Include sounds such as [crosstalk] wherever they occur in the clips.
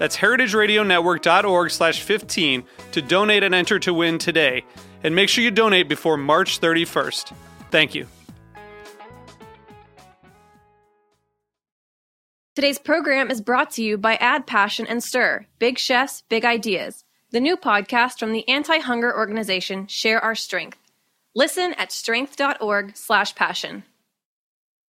That's heritageradionetwork.org slash 15 to donate and enter to win today. And make sure you donate before March 31st. Thank you. Today's program is brought to you by Add Passion and Stir, Big Chefs, Big Ideas, the new podcast from the anti-hunger organization Share Our Strength. Listen at strength.org slash passion.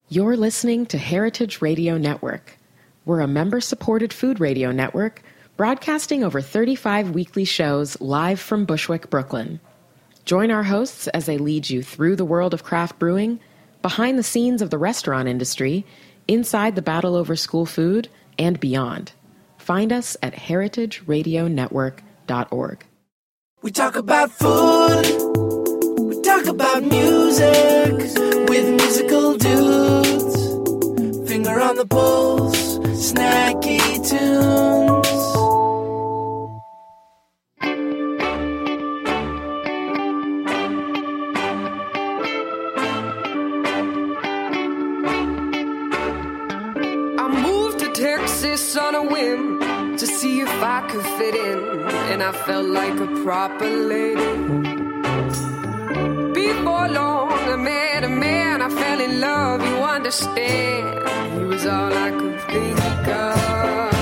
You're listening to Heritage Radio Network. We're a member-supported food radio network broadcasting over 35 weekly shows live from Bushwick, Brooklyn. Join our hosts as they lead you through the world of craft brewing, behind the scenes of the restaurant industry, inside the battle over school food, and beyond. Find us at heritageradionetwork.org. We talk about food. We talk about music with musical dudes. Finger on the pulse, snacky tunes. I moved to Texas on a whim to see if I could fit in, and I felt like a proper lady. Before long, I met a man, I fell in love, understand. He was all I could think of.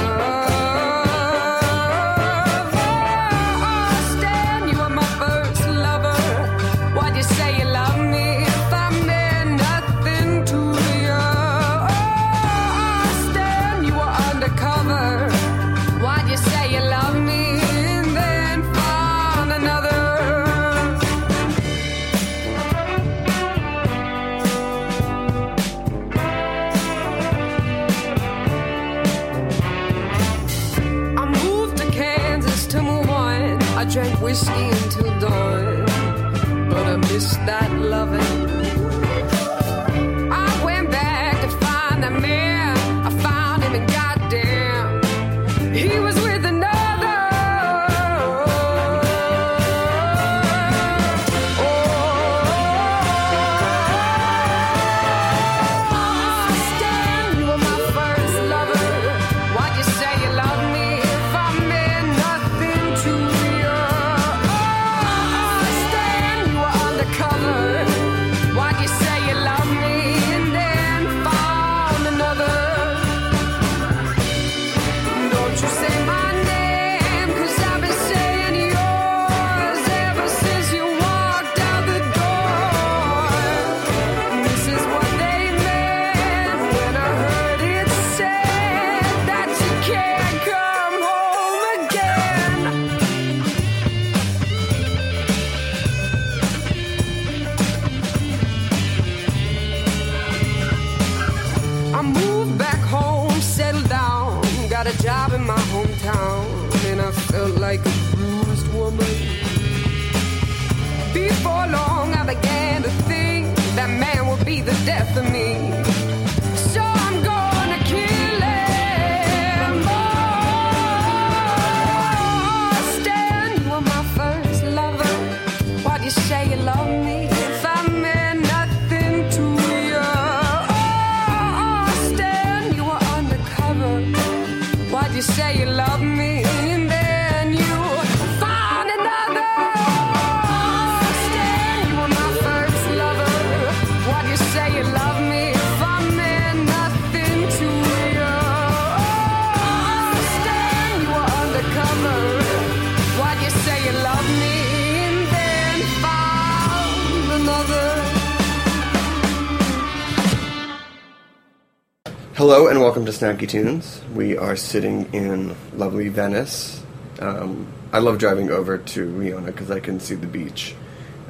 Hello and welcome to Snacky Tunes. We are sitting in lovely Venice. Um, I love driving over to Leona because I can see the beach.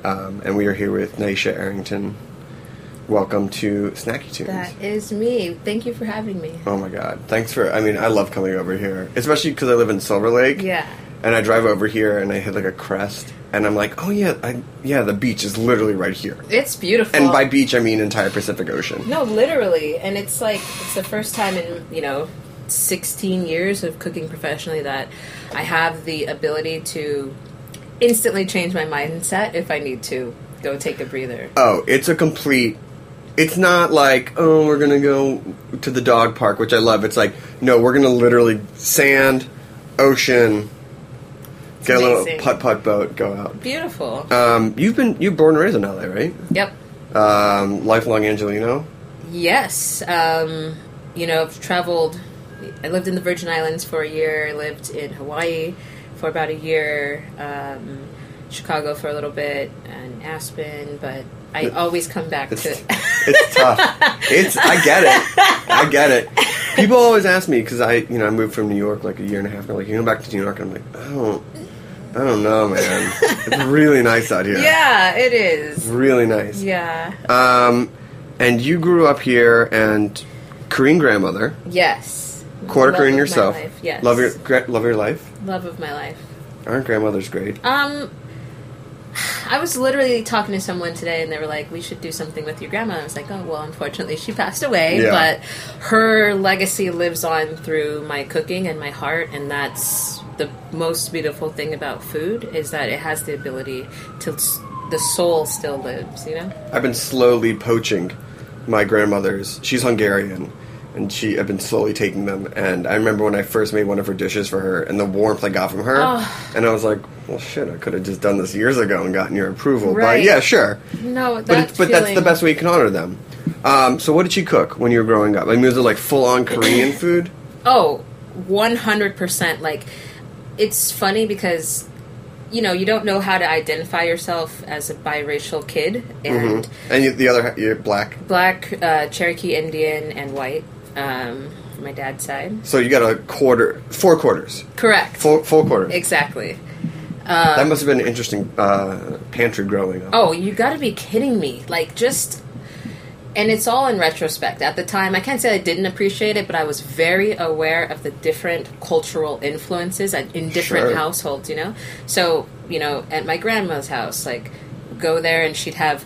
Um, and we are here with Nyesha Arrington. Welcome to Snacky Tunes. That is me. Thank you for having me. Oh my god. Thanks for, I mean, I love coming over here, especially because I live in Silver Lake. Yeah. And I drive over here and I hit like a crest. And I'm like, oh yeah, I, yeah, the beach is literally right here. It's beautiful. And by beach, I mean entire Pacific Ocean. no, literally, and it's like it's the first time in you know 16 years of cooking professionally that I have the ability to instantly change my mindset if I need to go take a breather. Oh, it's a complete. It's not like oh we're gonna go to the dog park, which I love. It's like no, we're gonna literally sand, ocean, get a little amazing. putt putt boat, go out. Beautiful. Um, you've been you born and raised in LA, right? yep. Um, lifelong Angelino. Yes. Um, you know, I've traveled. I lived in the Virgin Islands for a year. I lived in Hawaii for about a year. Um, Chicago for a little bit, and Aspen. But I always come back It's to. it's tough. It's I get it. I get it. People always ask me because I you know I moved from New York like a year and a half ago. Like you go back to New York, and I'm like I don't I don't know, man. It's really nice out here. yeah, it is. Really nice. Yeah. Um, and you grew up here, and Korean grandmother, Yes. quarter Love Korean yourself. life, Yes. Love your gra- love your life. love of my life. Aren't grandmothers great? Um, I was literally talking to someone today, and they were like, "We should do something with your grandma." I was like, "Oh, well, unfortunately, she passed away, Yeah. but her legacy lives on through my cooking and my heart, and that's the most beautiful thing about food is that it has the ability to the soul still lives. You know? I've been slowly poaching my grandmother's. She's Hungarian, and she. I've been slowly taking them. And I remember when I first made one of her dishes for her, and the warmth I got from her, Oh. and I was like, "Well, shit, I could have just done this years ago and gotten your approval." But Right. yeah, sure. No, that But it's, but that's the best way you can honor them. Um, so what did she cook when you were growing up? Like, was it like full on Korean food? Oh, 100%. Like, it's funny because, you know, you don't know how to identify yourself as a biracial kid. And And you, the other, you're black. black, uh, Cherokee Indian, and white, um, my dad's side. So you got a quarter, four quarters, Correct. full full quarters. Exactly. that must have been an interesting uh, pantry growing up. Oh, you gotta be kidding me. Like, just. And it's all in retrospect. At the time, I can't say I didn't appreciate it, but I was very aware of the different cultural influences in different Sure. households, you know? So, you know, at my grandma's house, like, go there and she'd have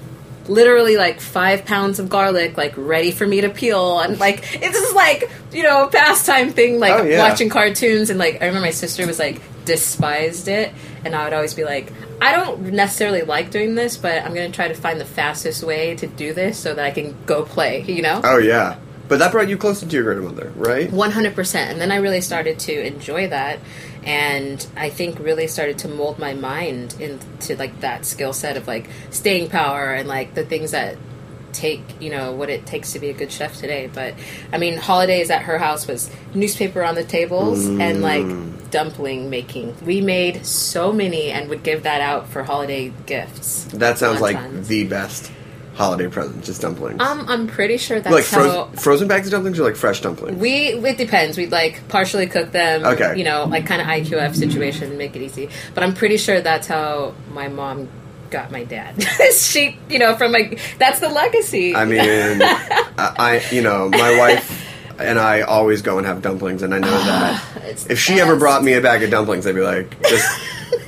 literally like five pounds of garlic, like, ready for me to peel. And, like, it's just like, you know, a pastime thing, like, Oh, yeah. watching cartoons. And, like, I remember my sister was like, despised it. And I would always be like, I don't necessarily like doing this, but I'm going to try to find the fastest way to do this so that I can go play, you know? Oh yeah, but that brought you closer to your grandmother, right? 100%. And then I really started to enjoy that. And I think really started to mold my mind into like that skill set of like staying power and like the things that take, you know, what it takes to be a good chef today. But I mean, holidays at her house was newspaper on the tables and like dumpling making. We made so many and would give that out for holiday gifts. That sounds like the best holiday present, just dumplings. Um, I'm pretty sure that's like frozen, how frozen bags of dumplings or like fresh dumplings. We it depends. We'd like partially cook them. Okay. You know, like kind of IQF situation, make it easy. But I'm pretty sure that's how my mom got my dad. [laughs] she, you know, from like that's the legacy. I mean, I, I, you know, my wife and I always go and have dumplings, and I know that It's if she the ever brought me a bag of dumplings, I'd be like, just,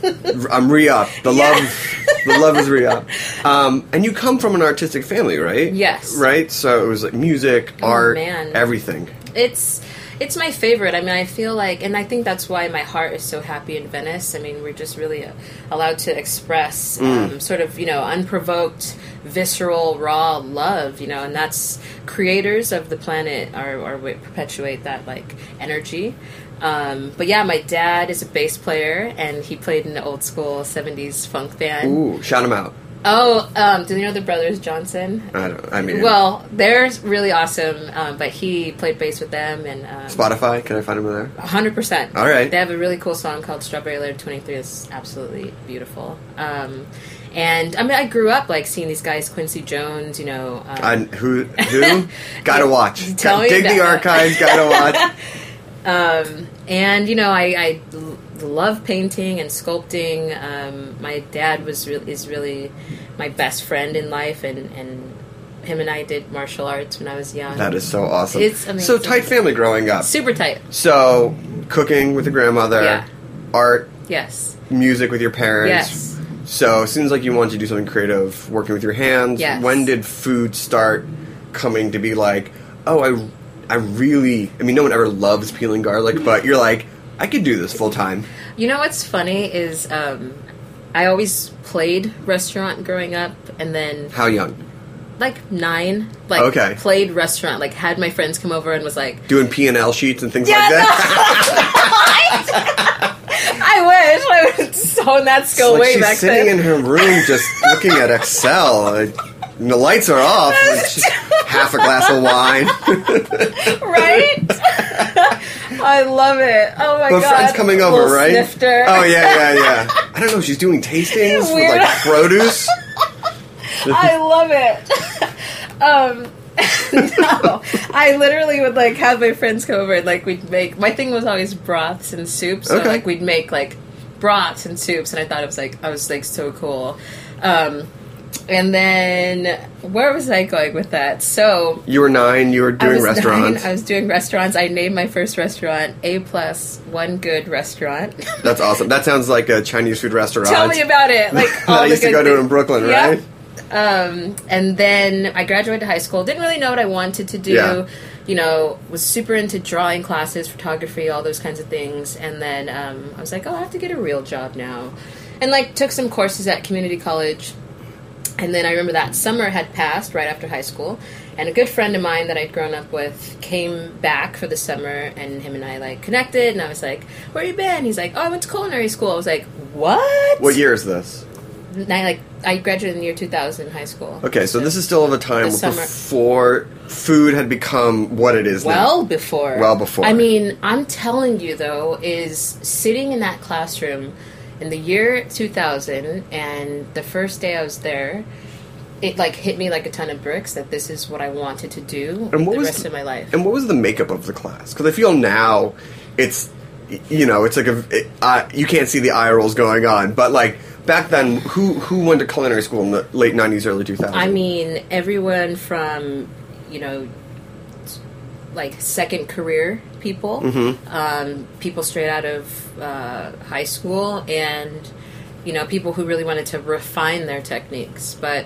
[laughs] I'm re up. The love, the love is re up. Um, and you come from an artistic family, right? Yes. Oh, Right. So it was like music, art, man. everything. it's it's my favorite. I mean, I feel like, and I think that's why my heart is so happy in Venice. I mean, we're just really uh, allowed to express um, sort of, you know, unprovoked, visceral, raw love, you know, and that's creators of the planet are, are perpetuate that like energy. Um, but yeah, my dad is a bass player, and he played in an old school '70s funk band. Ooh, shout him out. Oh, um, do you know the brothers Johnson? I don't. I mean, Well, they're really awesome, um, but he played bass with them and um, Spotify. Can I find him there? 100%. All right. They have a really cool song called Strawberry Letter 23. It's absolutely beautiful. Um, And I mean, I grew up like seeing these guys, Quincy Jones, you know. Um, I, who who [laughs] gotta watch? Tell me Dig the archives. Gotta watch. [laughs] and you know I, I love painting and sculpting um, my dad was re- is really my best friend in life and, and him and I did martial arts when I was young That is so awesome. It's So tight family growing up. super tight So cooking with your grandmother, Yeah. art, yes music with your parents. Yes. So it seems like you wanted to do something creative, working with your hands. Yes. When did food start coming to be like, oh, I, I really. I mean, no one ever loves peeling garlic, but you're like, I could do this full time. you know what's funny is um, I always played restaurant growing up and then How young? like nine like Okay. played restaurant like had my friends come over and was like Doing P and L sheets and things Yeah, like that. [laughs] I wish I was so in that skill like way she's back sitting then in her room just looking at Excel. [laughs] And the lights are off. half a glass of wine. [laughs] right? I love it. Oh my But god! friends coming over, Little right? Snifter. Oh yeah, yeah, [laughs] yeah. I don't know. She's doing tastings with Weird. like produce. [laughs] I love it. [laughs] um, no, I literally would like have my friends come over and like we'd make. My thing was always broths and soups. So Okay. like we'd make like broths and soups, and I thought it was like I was like so cool. Um, and then where was I going with that? So You were nine. You were I doing was [laughs] restaurants. nine, I was doing restaurants. I named my first restaurant A plus One Good Restaurant. [laughs] That's awesome. That sounds like a Chinese food restaurant. Tell me about it. Like [laughs] all I the used to go to things. in Brooklyn, Yeah. right? Um, and then I graduated high school. Didn't really know what I wanted to do. Yeah. You know, was super into drawing classes, photography, all those kinds of things. And then um, I was like, oh, I have to get a real job now. And like took some courses at community college. And then I remember that summer had passed right after high school, and a good friend of mine that I'd grown up with came back for the summer, and him and I like connected, and I was like, "Where you been?" He's like, "Oh, I went to culinary school." I was like, "What?" What year is this? And I like I graduated in the year 2000 in high school. Okay, so this is still of a time before food had become what it is now. well now. before. Well before. I mean, I'm telling you though, is sitting in that classroom in the year 2000, and the first day I was there, it like hit me like a ton of bricks that this is what I wanted to do And what the was rest the- of my life. And what was the makeup of the class? Because I feel now it's, you know, it's like a, it, uh, you can't see the eye rolls going on, but like back then, who who went to culinary school in the late '90s, early 2000s? I mean, everyone from, you know, like second career people, Mm-hmm. um, people straight out of uh, high school, and, you know, people who really wanted to refine their techniques. But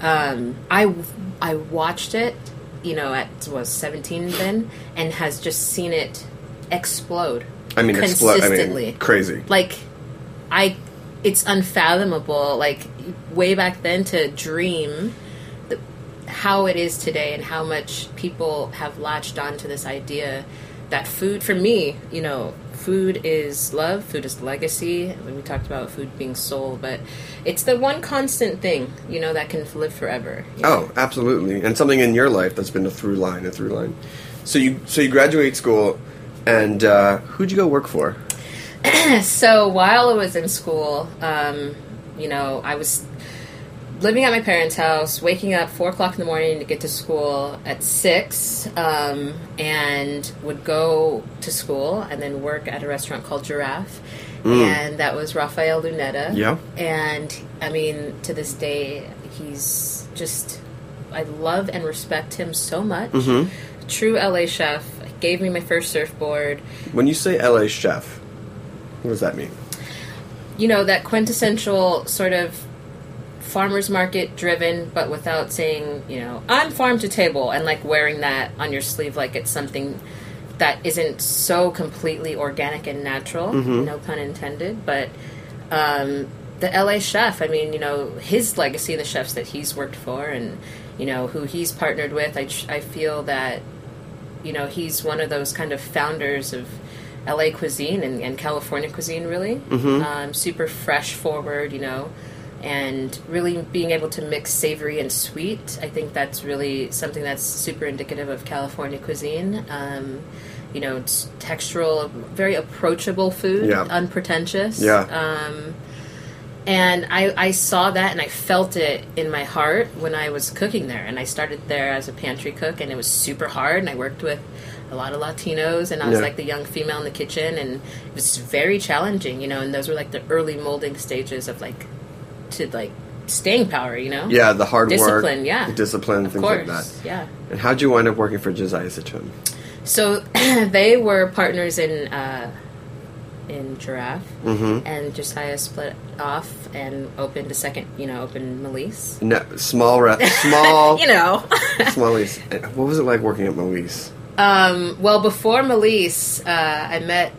um, I, I watched it, you know, at, was 17 then, and has just seen it explode. I mean, explo- I consistently. mean, crazy. like i it's unfathomable like way back then to dream how it is today and how much people have latched on to this idea that food for me you know food is love food is legacy when we talked about food being soul but it's the one constant thing you know that can live forever you know? Oh, absolutely, and something in your life that's been a through line, a through line. So you so you graduate school, and uh, who'd you go work for? [clears throat] so while I was in school, um, you know, I was living at my parents' house, waking up four o'clock in the morning to get to school at six, um, and would go to school and then work at a restaurant called Giraffe. And that was Raphael Lunetta. Yeah. And I mean, to this day, he's just, I love and respect him so much. True LA chef. Gave me my first surfboard. When you say LA chef, what does that mean? you know that quintessential sort of farmers market driven but without saying you know i'm farm to table and like wearing that on your sleeve like it's something that isn't so completely organic and natural no pun intended but um, the la chef i mean you know his legacy the chefs that he's worked for and you know who he's partnered with i, I feel that you know he's one of those kind of founders of LA cuisine and, and California cuisine really. Um, super fresh forward you know and really being able to mix savory and sweet I think that's really something that's super indicative of California cuisine um, you know it's textural very approachable food Yeah. unpretentious Yeah. um, and I, I saw that and I felt it in my heart when I was cooking there. And I started there as a pantry cook, and it was super hard. And I worked with a lot of Latinos, and I was Yeah. like the young female in the kitchen, and it was very challenging, you know. And those were like the early molding stages of like to like staying power, you know. Yeah, the hard Discipline, work, yeah. discipline, of things course, like that. yeah. And how'd you wind up working for Josiah Citron? So [clears throat] they were partners in uh, in Giraffe, Mm-hmm. and Josiah split off and opened a second, you know, opened Melisse. No, small, re- [laughs] small, You know, [laughs] small. Melisse. What was it like working at Melisse? um, well, before Melisse, uh, I met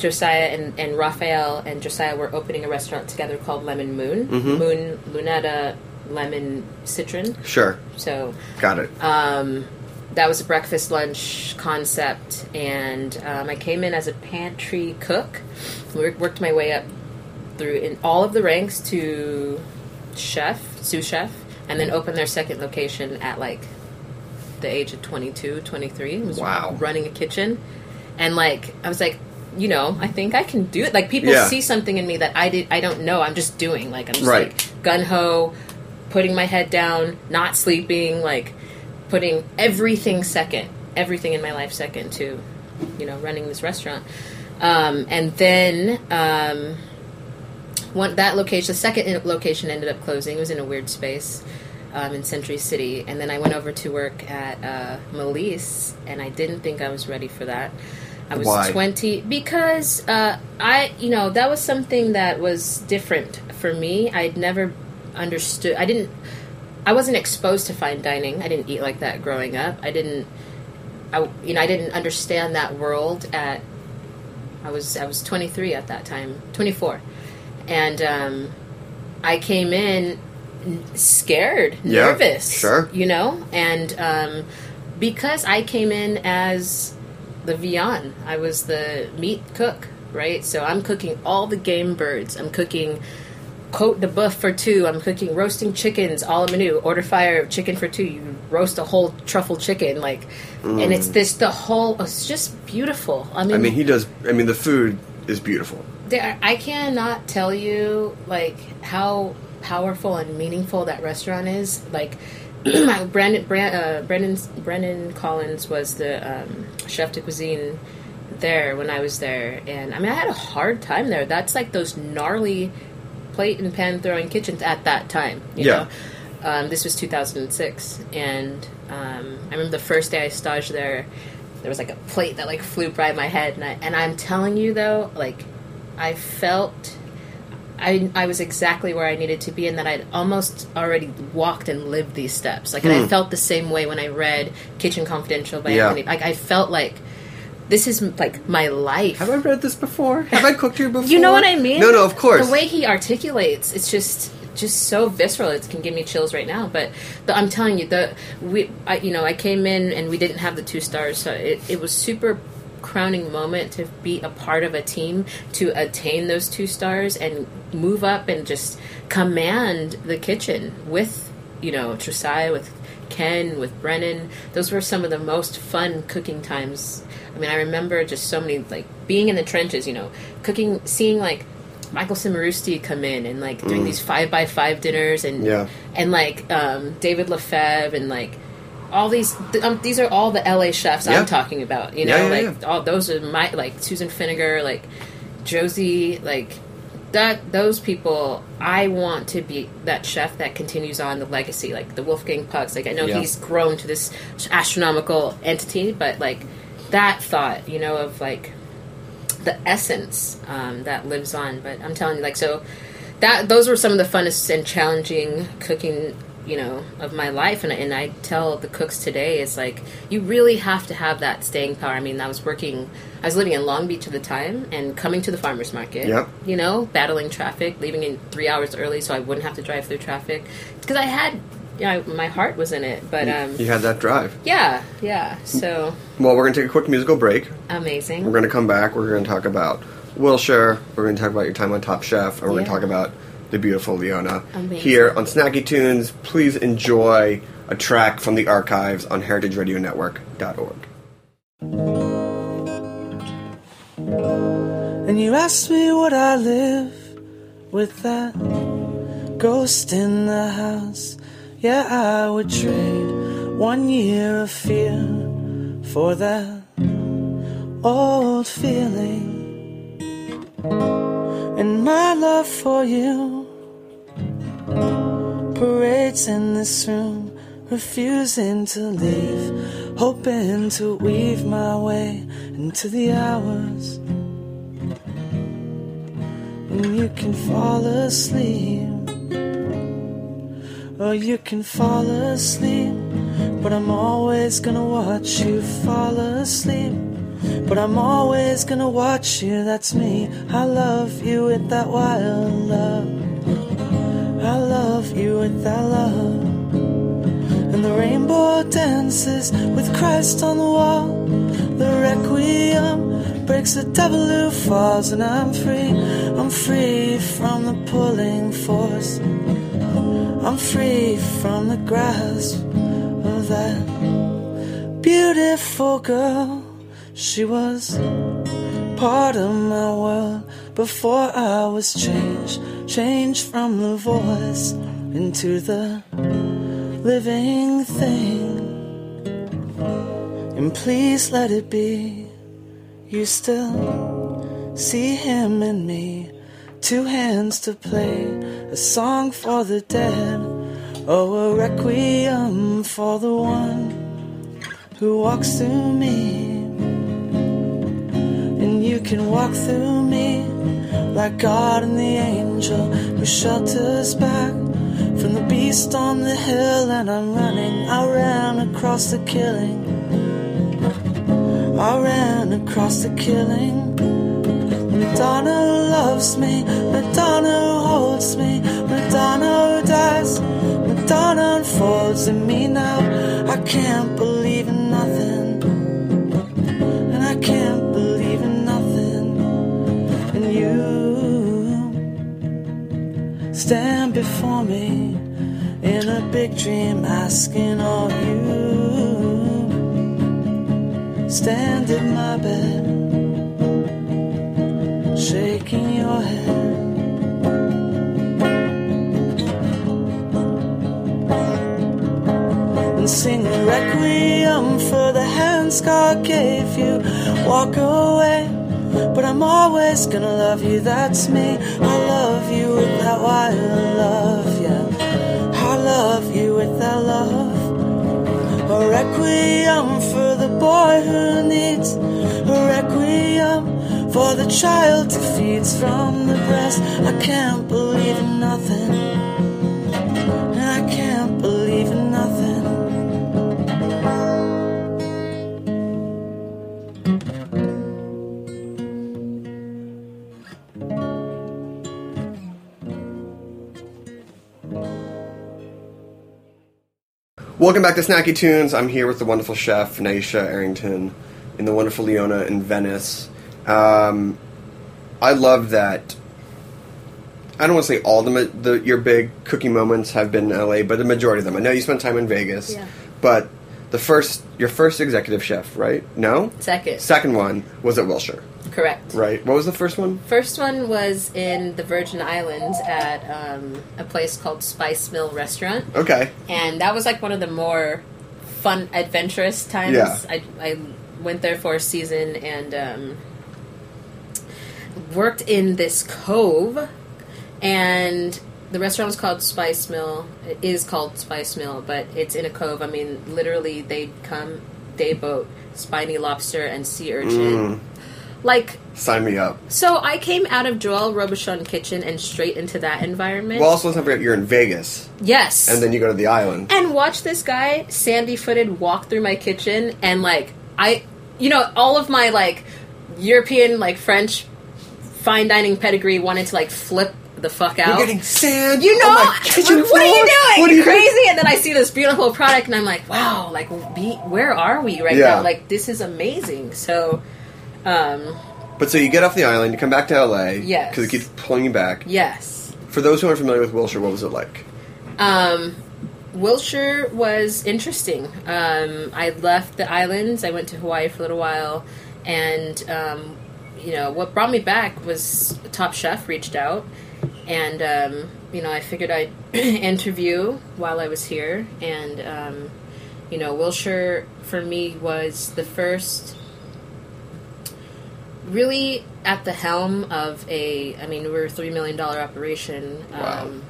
Josiah and, and Raphael and Josiah were opening a restaurant together called Lemon Moon. Mm-hmm. Moon, Lunetta, Lemon, Citron. Sure, So got it. um, that was a breakfast lunch concept, and um, I came in as a pantry cook. Work- Worked my way up through in all of the ranks to chef, sous chef, and then opened their second location at like the age of 22, 23. Was Wow. running a kitchen, and like I was like. You know, I think I can do it. Like people Yeah. see something in me that I did. I don't know. I'm just doing. Like I'm just Right. like gun ho, putting my head down, not sleeping, like putting everything second, everything in my life second to, you know, running this restaurant. Um, and then um, one that location, the second location ended up closing. It was in a weird space um, in Century City, and then I went over to work at uh, Melisse, and I didn't think I was ready for that. I was Why? 20 because uh, I, you know, that was something that was different for me. I'd never understood. I didn't. I wasn't exposed to fine dining. I didn't eat like that growing up. I didn't. I, you know, I didn't understand that world at. I was I was 23 at that time, 24, and um, I came in scared, Yeah, nervous, sure. you know, and um, because I came in as the viand, I was the meat cook, right? So I'm cooking all the game birds. I'm cooking cote de boeuf for two. I'm cooking roasting chickens, all a menu. Order fire chicken for two. You roast a whole truffle chicken, like, and it's this the whole. It's just beautiful. I mean, Mm. I mean, he does. I mean, the food is beautiful. there, I cannot tell you like how powerful and meaningful that restaurant is. Like Brandon, [clears throat] Brand, uh, Brendan, Brendan Collins was the um, chef de cuisine there when I was there, and I mean I had a hard time there. That's like those gnarly plate and pan throwing kitchens at that time. You Yeah. know? Um, this was 2006, and um, I remember the first day I staged there. There was like a plate that like flew by my head, and I and I'm telling you though, like I felt I I was exactly where I needed to be, and that I'd almost already walked and lived these steps. Like, and I felt the same way when I read Kitchen Confidential by Hmm. Yeah. Anthony. Like, I felt like this is like my life. Have I read this before? Have I cooked here before? You know what I mean? No, no, of course. The way he articulates, it's just just so visceral. It can give me chills right now. But the, I'm telling you, the we, I, you know, I came in and we didn't have the two stars, so it, it was super crowning moment to be a part of a team to attain those two stars and move up and just command the kitchen with you know Josiah with Ken with Brennan. Those were some of the most fun cooking times. I mean, I remember just so many like being in the trenches. You know, cooking, seeing like Michael Cimarusti come in and like doing these five by five dinners and Mm. Yeah. and like um, David Lefebvre and like all these th- um, these are all the LA chefs Yeah. I'm talking about. You know, Yeah, yeah, like all those are my like Susan Feniger, like Josie, like that. Those people, I want to be that chef that continues on the legacy, like the Wolfgang Pucks. Like I know he's grown to this astronomical entity, but like that thought, you know, of like the essence um, that lives on. But I'm telling you, like, so that those were some of the funnest and challenging cooking, you know, of my life. And, I- and I tell the cooks today, it's like you really have to have that staying power. I mean, I was working, I was living in Long Beach at the time, and coming to the farmers market. Yep. You know, battling traffic, leaving in three hours early so I wouldn't have to drive through traffic because I had. Yeah, my heart was in it, but um, You had that drive. yeah, yeah. So Well, we're to take a quick musical break. amazing. We're to come back. We're to talk about Wilshire. We're to talk about your time on Top Chef. And we're going to talk about the beautiful Leona. Amazing. Here on Snacky Tunes, please enjoy a track from the archives on heritageradionetwork.org. And you asked me would I live with that ghost in the house. Yeah, I would trade one year of fear for that old feeling. And my love for you parades in this room, refusing to leave, hoping to weave my way into the hours. And you can fall asleep, or you can fall asleep. But I'm always gonna watch you fall asleep. But I'm always gonna watch you, that's me. I love you with that wild love. I love you with that love. And the rainbow dances with Christ on the wall. The requiem breaks the devil who falls, and I'm free. I'm free from the pulling force. I'm free from the grasp of that beautiful girl. She was part of my world before I was changed. Changed from the voice into the living thing. And please let it be. You still see him in me. Two hands to play a song for the dead. Oh, a requiem for the one who walks through me. And you can walk through me like God and the angel who shelters back from the beast on the hill. And I'm running, I ran across the killing. I ran across the killing. Madonna loves me, Madonna holds me, Madonna dies, Madonna unfolds in me now. I can't believe in nothing, stand before me in a big dream, asking all you stand in my bed shaking your head. And sing a requiem for the hands God gave you. Walk away, but I'm always gonna love you. That's me. I love you with that wild love, yeah. I love you with that love. A requiem for the boy who needs a requiem for the child who feeds from the breast. I can't believe in nothing. Welcome back to Snacky Tunes. I'm here with the wonderful chef Nyesha Arrington in the wonderful Leona in Venice. Um, I love that. I don't want to say all the, the your big cookie moments have been in LA, but the majority of them. I know you spent time in Vegas, Yeah. but the first your first executive chef, right? No, Second. second one was at Wilshire, Correct. right? What was the first one? First one was in the Virgin Islands at um, a place called Spice Mill Restaurant. Okay, and that was like one of the more fun, adventurous times. Yeah. I, I went there for a season and um, worked in this cove, and the restaurant was called Spice Mill. It is called Spice Mill, but it's in a cove. I mean, literally, they'd come day boat, spiny lobster, and sea urchin. Like sign me up. so, I came out of Joel Robuchon kitchen and straight into that environment. Well, also let's not forget you're in Vegas, yes, and then you go to the island. and watch this guy sandy footed walk through my kitchen and like i you know all of my like european like french fine dining pedigree wanted to like flip the fuck out You're getting sand. you know on my kitchen [laughs] what are you doing What are you you crazy and then i see this beautiful product and i'm like wow like be, where are we right Yeah. now like this is amazing so um But so you get off the island, you come back to LA. Yes. Because it keeps pulling you back. yes For those who aren't familiar with Wilshire, what was it like? Um, Wilshire was interesting. Um, I left the islands. I went to Hawaii for a little while, and um, you know what brought me back was Top Chef reached out, and um, you know, I figured I'd [clears throat] interview while I was here, and um, you know, Wilshire for me was the first really at the helm of a. I mean, we're a three million dollar operation, Wow. um,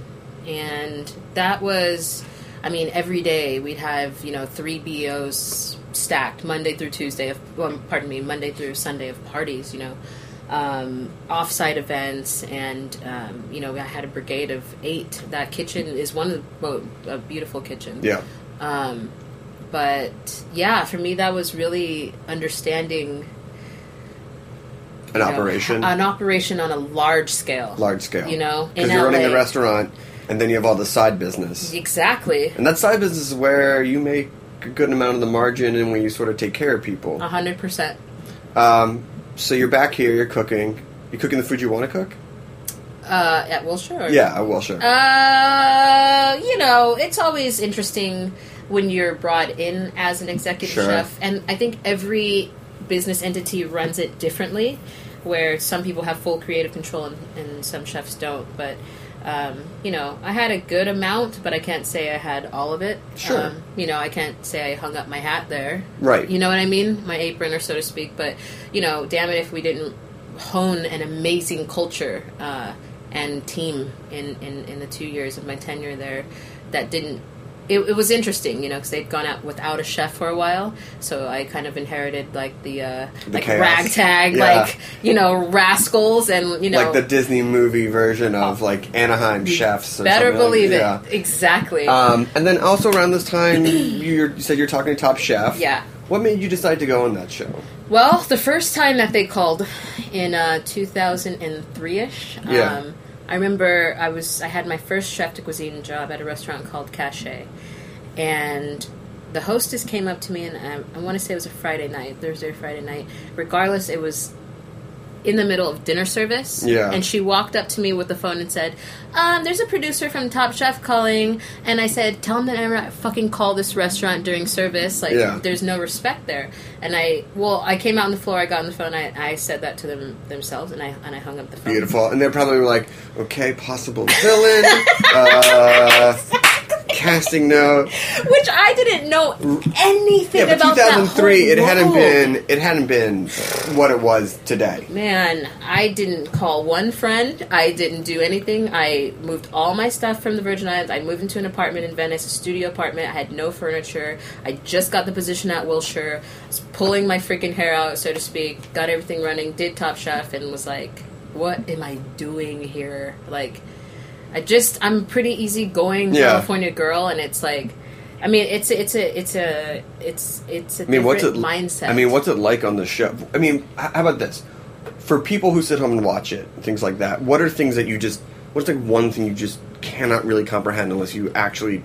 and that was. I mean, every day we'd have you know three BEOs stacked Monday through Tuesday of, well, pardon me, Monday through Sunday of parties. You know, um, off-site events, and um, you know, I had a brigade of eight. That kitchen is one of the well, a beautiful kitchen. Yeah. Um, but yeah, for me, that was really understanding An know, operation, an operation on a large scale, large scale. You know, because you're running a restaurant, and then you have all the side business, Exactly, and that side business is where you make a good amount of the margin, and when you sort of take care of people. a hundred percent. Um, so you're back here, you're cooking. You cooking the food you want to cook? Uh, well, sure. Yeah, I will, sure. Uh, you know, it's always interesting when you're brought in as an executive Sure. chef, and I think every business entity runs it differently. Where some people have full creative control and, and some chefs don't, but. Um, you know, I had a good amount, but I can't say I had all of it. Sure. Um, you know, I can't say I hung up my hat there. Right. You know what I mean? My apron, or so to speak. But you know, damn it, if we didn't hone an amazing culture uh, and team in, in in the two years of my tenure there, that didn't. It, it was interesting, you know, because they'd gone out without a chef for a while, so I kind of inherited like the, uh, The like chaos. ragtag, Yeah. like you know rascals, and you know like the Disney movie version of like Anaheim chefs. Better something like- believe it, yeah. exactly. Um, and then also around this time, [clears throat] you're, you said you're talking to Top Chef. Yeah. What made you decide to go on that show? Well, the first time that they called in uh, 2003 ish, Yeah. Um, I remember I was I had my first chef de cuisine job at a restaurant called Cachet, and the hostess came up to me and I, I want to say it was a Friday night, Thursday or Friday night. Regardless, it was in the middle of dinner service. Yeah. And she walked up to me with the phone and said, um, there's a producer from Top Chef calling. And I said, tell him that I'm not fucking call this restaurant during service. Like, Yeah. there's no respect there. And I, well, I came out on the floor, I got on the phone, I, I said that to them themselves, and I, and I hung up the phone. Beautiful. And they're probably were like, okay, possible villain, [laughs] uh, casting note. Which I didn't know anything Yeah, but about that 2003, whole it hadn't been it hadn't been what it was today. Man, I didn't call one friend. I didn't do anything. I moved all my stuff from the Virgin Islands. I moved into an apartment in Venice, a studio apartment. I had no furniture. I just got the position at Wilshire. I was pulling my freaking hair out, so to speak. Got everything running. Did Top Chef, and was like, "What am I doing here?" Like, I just I'm a pretty easygoing Yeah. California girl, and it's like. I mean, it's a, it's a it's a it's it's a I mean, what's it different mindset. I mean, what's it like on the show? I mean, how about this? For people who sit home and watch it, things like that. What are things that you just? What's like one thing you just cannot really comprehend unless you actually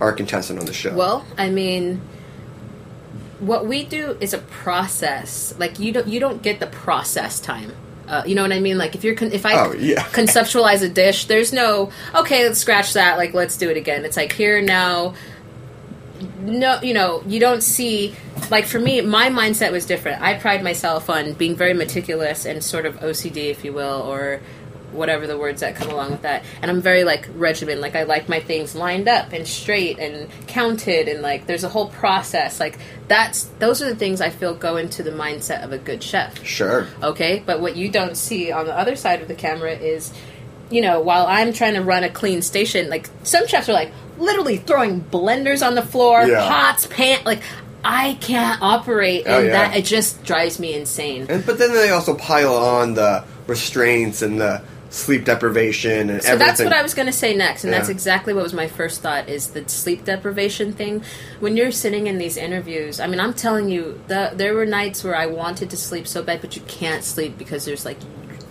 are a contestant on the show? Well, I mean, what we do is a process. Like you don't you don't get the process time. Uh, you know what I mean? Like if you're con- if I Oh, yeah. [laughs] conceptualize a dish, there's no okay, let's scratch that. Like let's do it again. It's like here now. No, you know, you don't see. Like for me, my mindset was different. I pride myself on being very meticulous and sort of OCD, if you will, or whatever the words that come along with that. And I'm very like regimen. Like I like my things lined up and straight and counted, and like there's a whole process. Like that's those are the things I feel go into the mindset of a good chef. sure. Okay, but what you don't see on the other side of the camera is, you know, while I'm trying to run a clean station, like some chefs are like literally throwing blenders on the floor, Yeah. pots, pan, like I can't operate, Oh, and yeah. that it just drives me insane. And but then they also pile on the restraints and the sleep deprivation and So everything. that's what I was going to say next, and that's exactly what was my first thought: is the sleep deprivation thing. When you're sitting in these interviews, I mean, I'm telling you, the, there were nights where I wanted to sleep so bad, but you can't sleep because there's like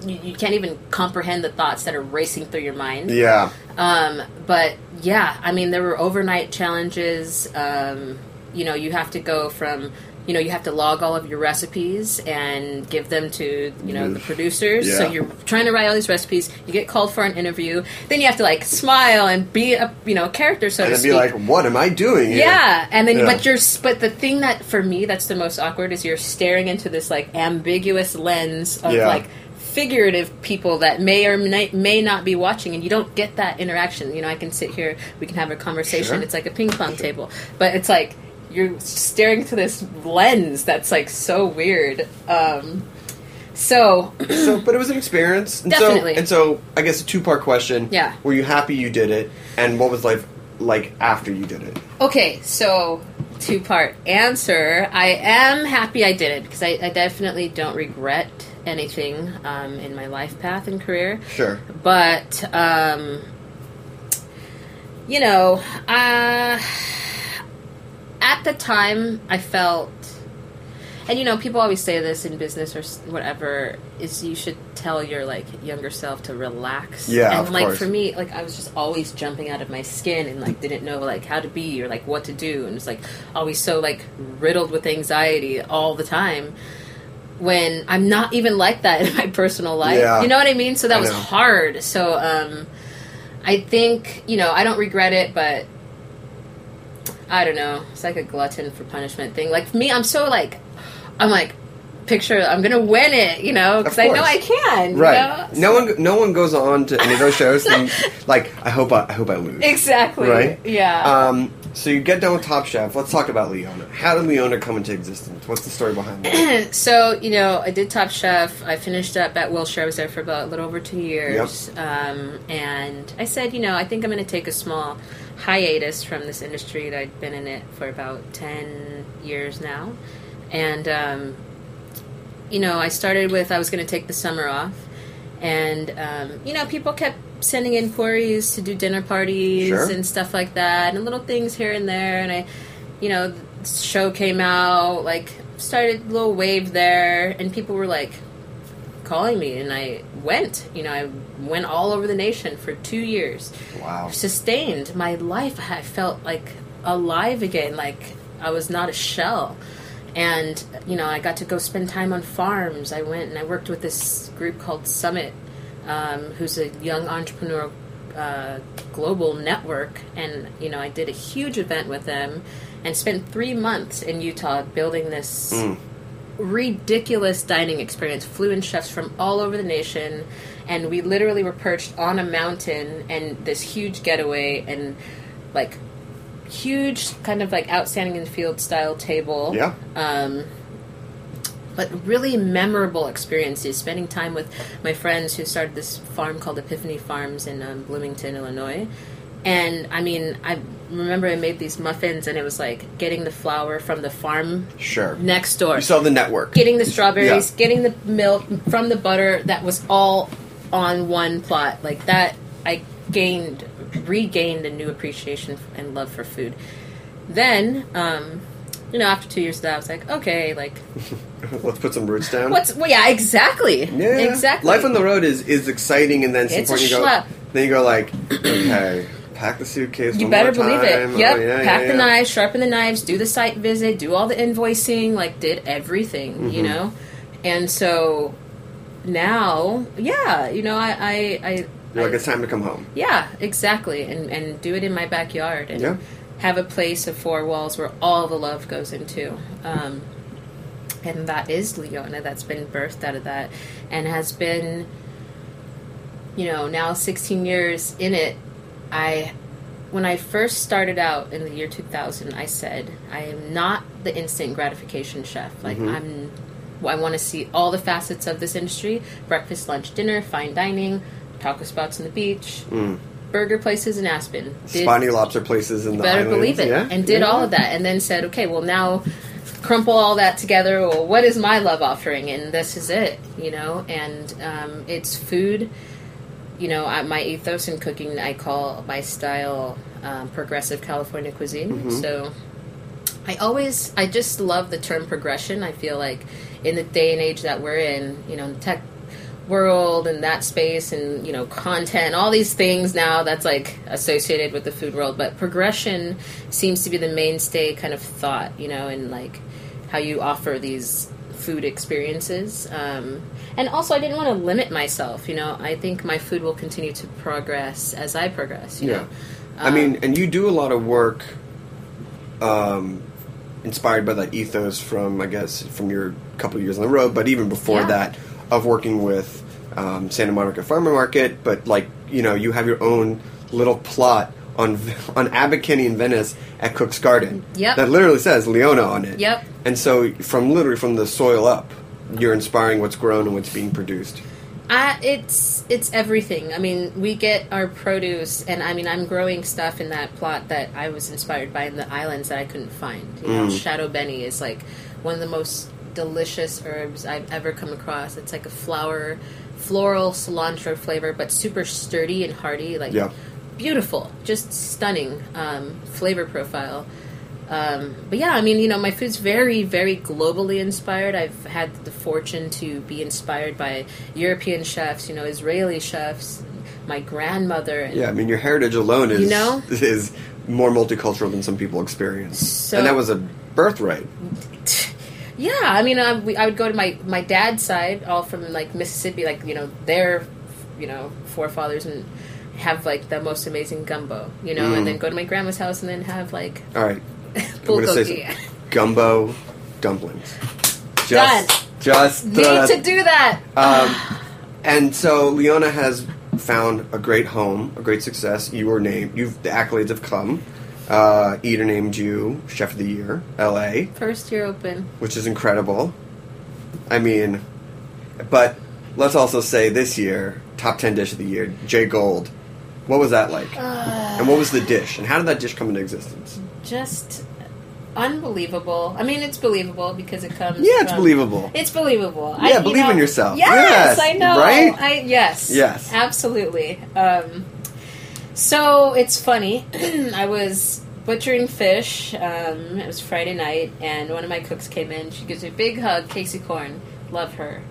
you, you can't even comprehend the thoughts that are racing through your mind. Yeah. Um, but yeah, I mean, there were overnight challenges. Um, you know, you have to go from, you know, you have to log all of your recipes and give them to, you know, the producers. So you're trying to write all these recipes. You get called for an interview. Then you have to like smile and be a, you know, character, so And to speak. be like, what am I doing here? Yeah, and then Yeah. but you're but the thing that for me that's the most awkward is you're staring into this like ambiguous lens of Yeah. like figurative people that may or may, not be watching, and you don't get that interaction. You know, I can sit here, we can have a conversation. Sure. It's like a ping pong table, but it's like you're staring through this lens that's like so weird. Um, so so, but it was an experience. And Definitely. So, and so, I guess a two part question. Yeah. Were you happy you did it, and what was life like after you did it? Okay, so two part answer. I am happy I did it because I, I definitely don't regret anything um, in my life path and career. Sure. But, um, you know, uh, at the time I felt. And you know, people always say this in business or whatever is you should tell your like younger self to relax. Yeah, and of like course. for me, like I was just always jumping out of my skin and like didn't know like how to be or like what to do and it's like always so like riddled with anxiety all the time when I'm not even like that in [laughs] my personal life. Yeah. You know what I mean? So that I was know. hard. So um I think, you know, I don't regret it, but I don't know. It's like a glutton for punishment thing. Like for me, I'm so like I'm like picture I'm to win it, you know, cuz I know. I can, you Right. know? No one, no one goes on to any of those shows and like, I hope I, I hope I lose. Exactly. Right. Yeah. Um. So you get done with Top Chef. Let's talk about Leona. How did Leona come into existence? What's the story behind that? [clears throat] so you know, I did Top Chef. I finished up at Wilshire. I was there for about a little over two years. Um, and I said, you know, I think I'm going to take a small hiatus from this industry. That I'd been in it for about ten years now, and um, you know, I started with I was going to take the summer off, and um, you know, people kept sending inquiries to do dinner parties Sure. and stuff like that, and little things here and there, and I you know, the show came out, like started a little wave there, and people were like calling me, and I went. You know, I went all over the nation for two years. Wow. Sustained my life. I felt like alive again, like I was not a shell. And you know, I got to go spend time on farms. I went and I worked with this group called Summit, um, who's a young entrepreneur uh, global network, and you know, I did a huge event with them, and spent three months in Utah building this ridiculous dining experience. Flew in chefs from all over the nation, and we literally were perched on a mountain and this huge getaway and like huge kind of like outstanding in field style table. Yeah. Um, but really memorable experiences spending time with my friends who started this farm called Epiphany Farms in um, Bloomington, Illinois. And I mean, I remember I made these muffins, and it was like getting the flour from the farm Sure. next door, You saw the network. getting the strawberries, Yeah. getting the milk from the butter. That was all on one plot. Like that, I gained, regained a new appreciation and love for food. Then, um, you know, after two years of that, I was like, okay, like [laughs] Let's put some roots down. what's well, yeah, exactly, Yeah. exactly. Life on the road is is exciting, and then some point you go. Then you go like, okay, pack the suitcase. You better believe time. it. Yep. Oh, yeah, Pack yeah, the yeah. knives, sharpen the knives, do the site visit, do all the invoicing, like did everything, Mm-hmm. you know? And so now, yeah, you know, I I, I, You're like I- it's time to come home. yeah, exactly. And and do it in my backyard and Yeah. Have a place of four walls where all the love goes into. Um, and that is Leona that's been birthed out of that and has been you know, now 16 years in it, I when I first started out in the year 2000, I said, I am not the instant gratification chef. Like I'm I want to see all the facets of this industry, breakfast, lunch, dinner, fine dining, taco spots on the beach, burger places in Aspen. Did- Spiny lobster places in the better islands. believe it Yeah. and did Yeah. all of that and then said okay well now crumple all that together well what is my love offering and this is it you know and um, it's food you know I, my ethos in cooking i call my style um, progressive california cuisine Mm-hmm. so i always i just love the term progression i feel like in the day and age that we're in you know tech world and that space and you know content all these things now that's like associated with the food world but progression seems to be the mainstay kind of thought you know and like how you offer these food experiences um, and also i didn't want to limit myself you know i think my food will continue to progress as i progress you Yeah. know I mean, and you do a lot of work um, inspired by that ethos from, I guess, from your couple of years on the road, but even before Yeah. that, of working with um, Santa Monica Farmer Market, but like you know, you have your own little plot on [laughs] on Kinney in Venice at Cook's Garden. Yep. That literally says Leona on it. Yep. And so, from literally from the soil up, you're inspiring what's grown and what's being produced. Uh, it's it's everything. I mean, we get our produce, and I mean, I'm growing stuff in that plot that I was inspired by in the islands that I couldn't find. You know, Shado Beni is like one of the most delicious herbs I've ever come across. It's like a flower, floral cilantro flavor, but super sturdy and hearty. Like Yeah. beautiful, just stunning um, flavor profile. Um, but yeah, I mean, you know, my food's very, very globally inspired. I've had the fortune to be inspired by European chefs, you know, Israeli chefs, my grandmother. And Yeah, I mean, your heritage alone is You know? is more multicultural than some people experience, So- and that was a birthright. Yeah, I mean, I, we, I would go to my my dad's side, all from like Mississippi, like you know their, you know, forefathers, and have like the most amazing gumbo, you know, Mm. and then go to my grandma's house and then have like All right, [laughs] bulgogi. gumbo dumplings. [laughs] Just, Done. just Need uh, to do that. Um, [sighs] and so Leona has found a great home, a great success. You were named. You've the accolades have come. Uh, Eater named you Chef of the Year, L.A., First year open. which is incredible. I mean, but let's also say this year, top ten dish of the year, Jay Gold. What was that like? and what was the dish? And how did that dish come into existence? just unbelievable. I mean, it's believable because it comes. Yeah, it's from- believable. It's believable. Yeah, you believe in yourself. Yes, Yes, I know. right? I yes, Yes. absolutely. Um, so it's funny. [clears throat] I was butchering fish. Um, it was Friday night, and one of my cooks came in. She gives me a big hug. Casey Corn, love her.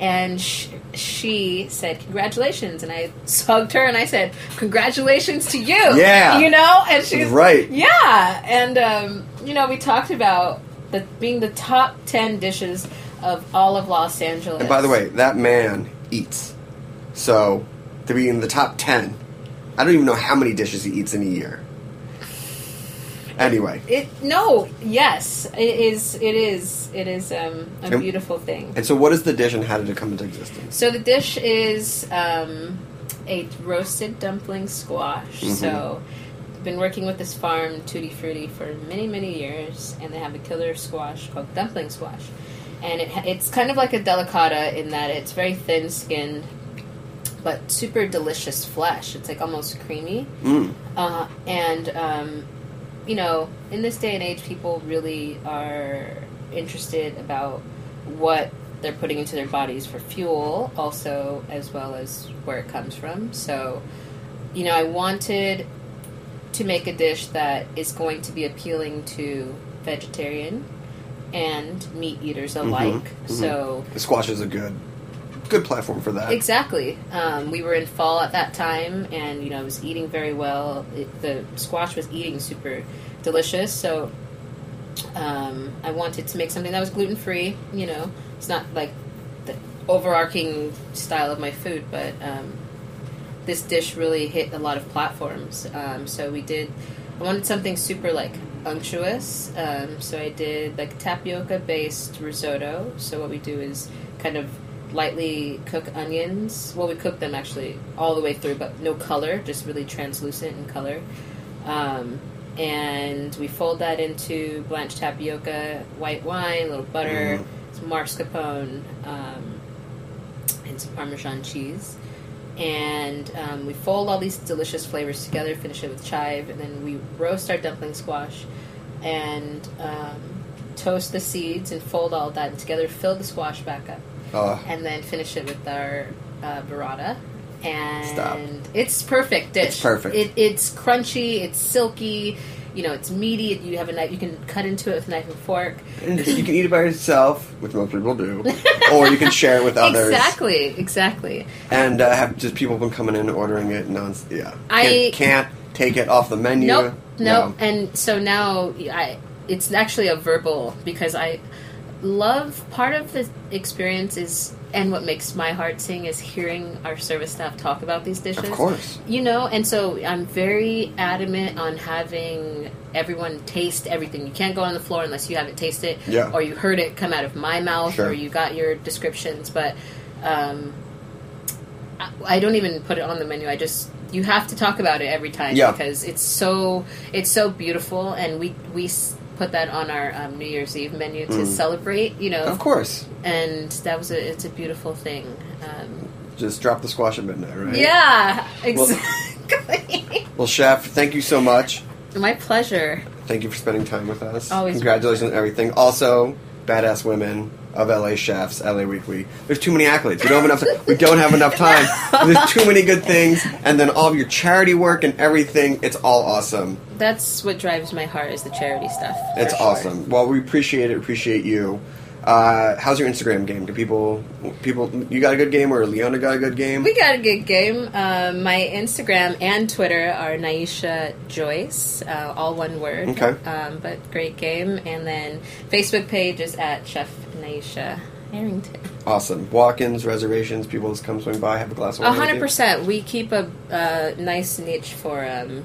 And sh- she said, "Congratulations!" And I [laughs] hugged her, and I said, "Congratulations to you!" Yeah. you know. And she's Right. yeah, and um, you know, we talked about the being the top ten dishes of all of Los Angeles. And by the way, that man eats. So, to be in the top 10, I don't even know how many dishes he eats in a year. Anyway, it no, yes, it is. It is. It is um, a And- beautiful thing. and so what is the dish and how did it come into existence? So the dish is um, a roasted dumpling squash. Mm-hmm. So. I've Been working with this farm, Tutti Frutti, for many, many years, and they have a killer squash called dumpling squash, and it, it's kind of like a delicata in that it's very thin skinned, but super delicious flesh. It's like almost creamy. Mm. Uh, and, um, you know, in this day and age, people really are interested about what they're putting into their bodies for fuel, also, as well as where it comes from. So, you know, I wanted to make a dish that is going to be appealing to vegetarian and meat eaters mm-hmm. alike. Mm-hmm. So, The squash is a good good platform for that. Exactly. Um, we were in fall at that time, and you know, I was eating very well. It, the squash was eating super delicious, so um, I wanted to make something that was gluten free. You know, it's not like the overarching style of my food, but um, this dish really hit a lot of platforms. Um, so we did. I wanted something super like unctuous, um, so I did like tapioca based risotto. So what we do is kind of lightly cook onions. Well, we cook them actually all the way through, but no color, just really translucent in color. Um, and we fold that into blanched tapioca, white wine, a little butter, some mascarpone, um, and some Parmesan cheese. And um, we fold all these delicious flavors together, finish it with chive, and then we roast our dumpling squash and um, toast the seeds and fold all that together, fill the squash back up Uh, and then finish it with our uh, burrata. And Stop. it's perfect dish. It's perfect. It, it's crunchy. It's silky. You know, it's meaty. You have a knife. You can cut into it with a knife and fork. and you can eat it by yourself, which most people do, [laughs] or you can share it with others. Exactly. Exactly. And uh, have just people been coming in ordering it. Non, yeah, I- can't, can't take it off the menu. Nope. Nope. No. And so now I, it's actually a verbal because I love part of the experience is and what makes my heart sing is hearing our service staff talk about these dishes. Of course. You know, and so I'm very adamant on having everyone taste everything. You can't go on the floor unless you haven't tasted it, Yeah. or you heard it come out of my mouth, Sure. or you got your descriptions. But um, I don't even put it on the menu. I just you have to talk about it every time Yeah. because it's so it's so beautiful, and we we put that on our um, New Year's Eve menu to celebrate. You know, Mm. Of course. and that was a it's a beautiful thing. Um, Just drop the squash at midnight, right? yeah, exactly. [laughs] Well, Chef, thank you so much. My pleasure. Thank you for spending time with us. Always Congratulations on everything. Also, Badass Women of LA Chefs, LA Weekly. There's too many accolades. We don't have enough. we don't have enough time. There's too many good things, and then all of your charity work and everything. It's all awesome. That's what drives my heart is the charity stuff. It's sure. awesome. Well, we appreciate it. Appreciate you. Uh, how's your Instagram game? Do people, people, you got a good game, or Leona got a good game? We got a good game. Um, my Instagram and Twitter are Nyesha Joyce, uh, all one word. Okay. Um, but great game. And then Facebook page is at Chef Nyesha Arrington. Awesome. Walk-ins, reservations. People just come swing by, have a glass of wine. hundred percent. We keep a uh, nice niche for um,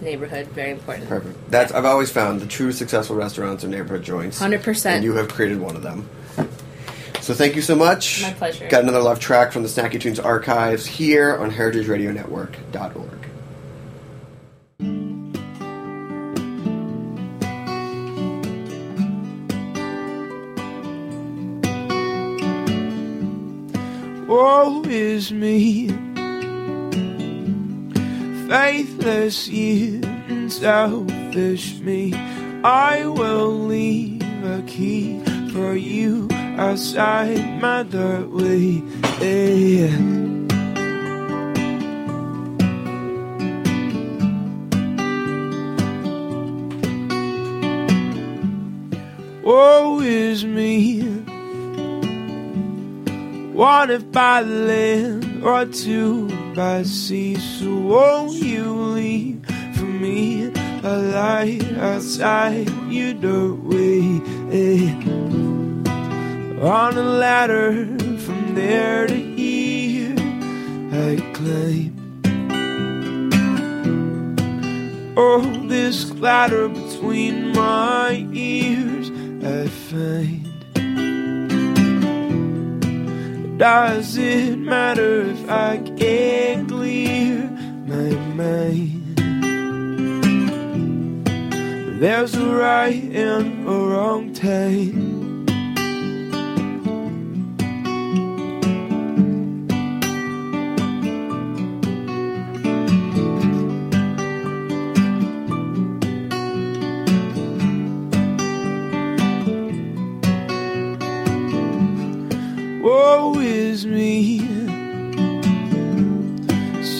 neighborhood. Very important. Perfect. That's I've always found the true successful restaurants are neighborhood joints. 100%. And you have created one of them. So thank you so much. My pleasure. Got another love track from the Snacky Tunes archives here on heritageradionetwork.org. Woe is me, faithless you and selfish me. I will leave a key for you outside my doorway. Yeah. Woe is me, one if by land or two by sea. So won't you leave for me a light outside your doorway? eh? On a ladder from there to here, I climb. Oh, this clatter between my ears, I find. Does it matter if I can't clear my mind? There's a right and a wrong time.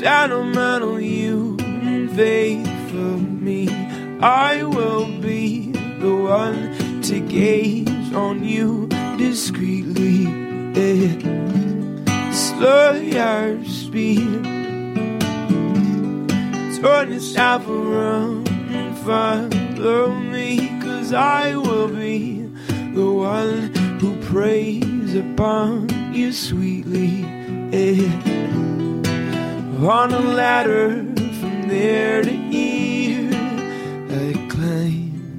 Sentimental you and for me. I will be the one to gaze on you discreetly. eh. Slow your speed, turn yourself around and follow me, cause I will be the one who prays upon you sweetly. On a ladder from there to here, I climb.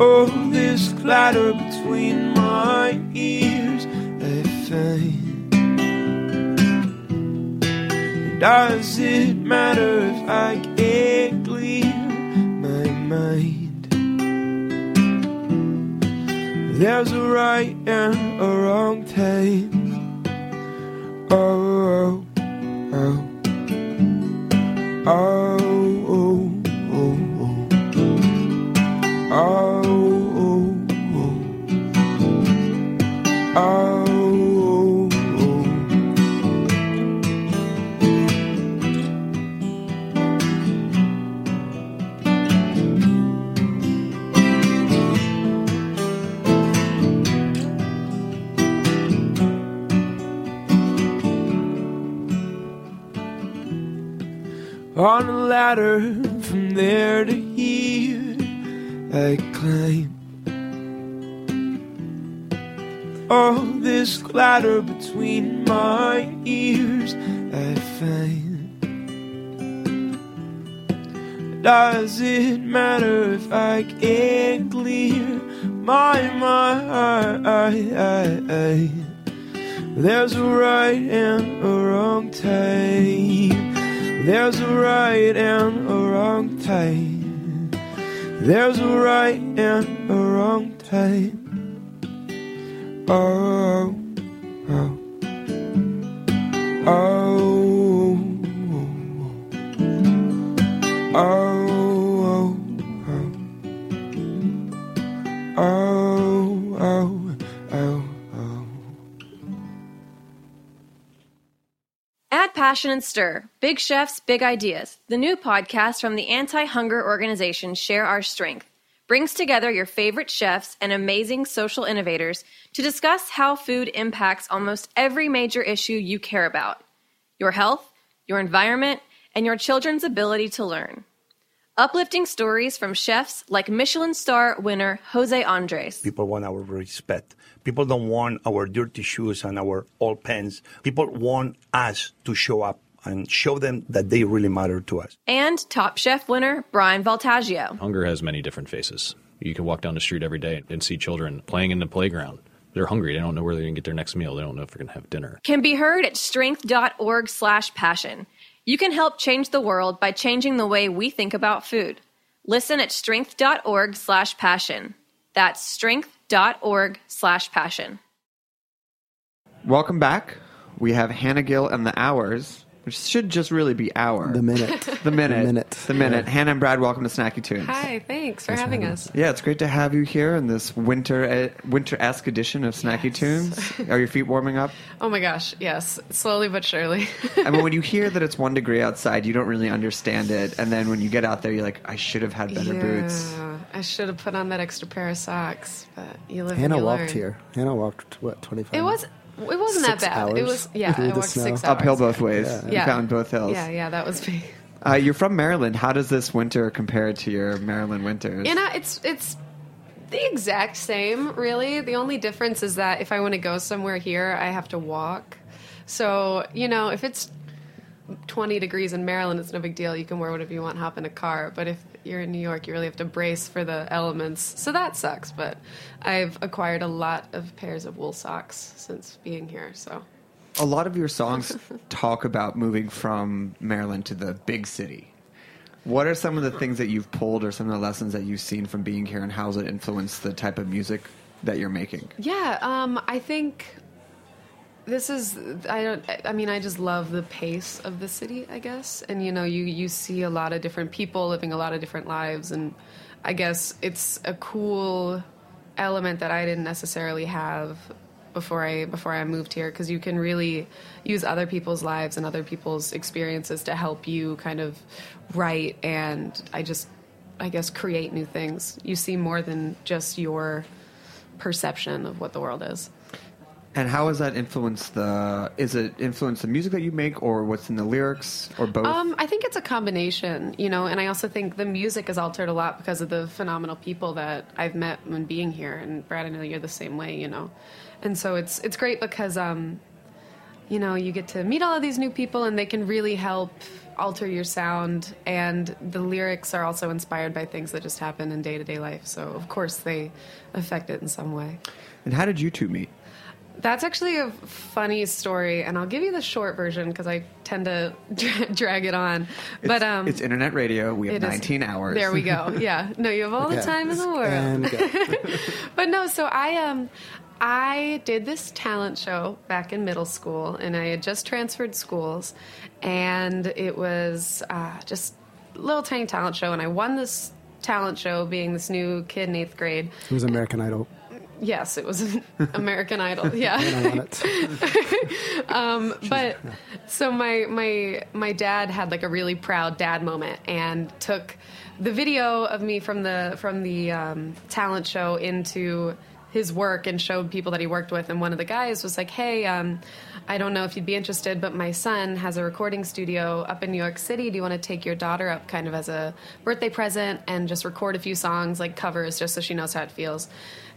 Oh, this clatter between my ears, I find. Does it matter if I can't clear my mind? There's a right and a wrong time. Oh, ladder from there to here, I climb. Oh, this clatter between my ears, I find. Does it matter if I can't clear my mind? There's a right and a wrong time. There's a right and a wrong time. There's a right and a wrong time. Oh, oh, oh, oh, oh, oh, oh, oh, oh. Passion and stir. Big chefs, big ideas. The new podcast from the anti hunger organization Share Our Strength brings together your favorite chefs and amazing social innovators to discuss how food impacts almost every major issue you care about your health, your environment, and your children's ability to learn. Uplifting stories from chefs like Michelin star winner Jose Andres. People want our respect. People don't want our dirty shoes and our old pants. People want us to show up and show them that they really matter to us. and Top Chef winner Bryan Voltaggio. Hunger has many different faces. You can walk down the street every day and see children playing in the playground. They're hungry. They don't know where they're going to get their next meal. They don't know if they're going to have dinner. Can be heard at strength.org slash passion. You can help change the world by changing the way we think about food. Listen at strength.org slash passion. That's strength.org slash passion. Welcome back. We have Hannah Gill and the Hours, which should just really be hour. [laughs] The minute. The minute. The minute. The minute. Hannah and Brad, welcome to Snacky Tunes. Hi, thanks for having us. Yeah, it's great to have you here in this winter uh, winter-esque edition of Snacky Tunes. [laughs] Are your feet warming up? Oh my gosh, yes, slowly but surely. I mean, when you [laughs] hear that it's one degree outside, you don't really understand it, and then when you get out there, you're like, I should have had better boots. Yeah, I should have put on that extra pair of socks, but you live. Hannah and you walked learn. here. Hannah walked what twenty five. It was. It wasn't Six that bad. It was. Yeah, through I walked snow. six hours. Uphill both ways. Yeah. You Yeah. found both hills. Yeah, yeah, that was me. Uh, you're from Maryland. How does this winter compare to your Maryland winters? You know, it's it's the exact same, really. The only difference is that if I want to go somewhere here, I have to walk. So you know, if it's 20 degrees in Maryland, it's no big deal. You can wear whatever you want, hop in a car. But if you're in New York, you really have to brace for the elements. So that sucks. But I've acquired a lot of pairs of wool socks since being here. So a lot of your songs [laughs] talk about moving from Maryland to the big city. What are some of the things that you've pulled or some of the lessons that you've seen from being here and how has it influenced the type of music that you're making? Yeah, um, I think this is. I don't. I mean, I just love the pace of the city. I guess, and you know, you you see a lot of different people living a lot of different lives, and I guess it's a cool element that I didn't necessarily have before I before I moved here because you can really use other people's lives and other people's experiences to help you kind of write and I just I guess create new things. You see more than just your perception of what the world is. And how has that influenced the? Is it influenced the music that you make, or what's in the lyrics, or both? Um, I think it's a combination, you know, and I also think the music has altered a lot because of the phenomenal people that I've met when being here. And Brad, I know you're the same way, you know, and so it's it's great because um, you know you get to meet all of these new people and they can really help alter your sound. And the lyrics are also inspired by things that just happen in day to day life, so of course they affect it in some way. and how did you two meet? That's actually a funny story, and I'll give you the short version because I tend to dra- [laughs] drag it on. but um, it's internet radio. We have it is- 19 hours. There we go. [laughs] Yeah, no, you have all the time in the world. And go. [laughs] but no, so I um, I did this talent show back in middle school, and I had just transferred schools, and it was uh, just a little tiny talent show, and I won this talent show being this new kid in eighth grade. It was American Idol. Yes, it was [laughs] American Idol. [laughs] Yeah. And I won it. [laughs] um, but so my my my dad had like a really proud dad moment and took the video of me from the from the um, talent show into his work and showed people that he worked with and one of the guys was like hey um, i don't know if you'd be interested but my son has a recording studio up in new york city do you want to take your daughter up kind of as a birthday present and just record a few songs like covers just so she knows how it feels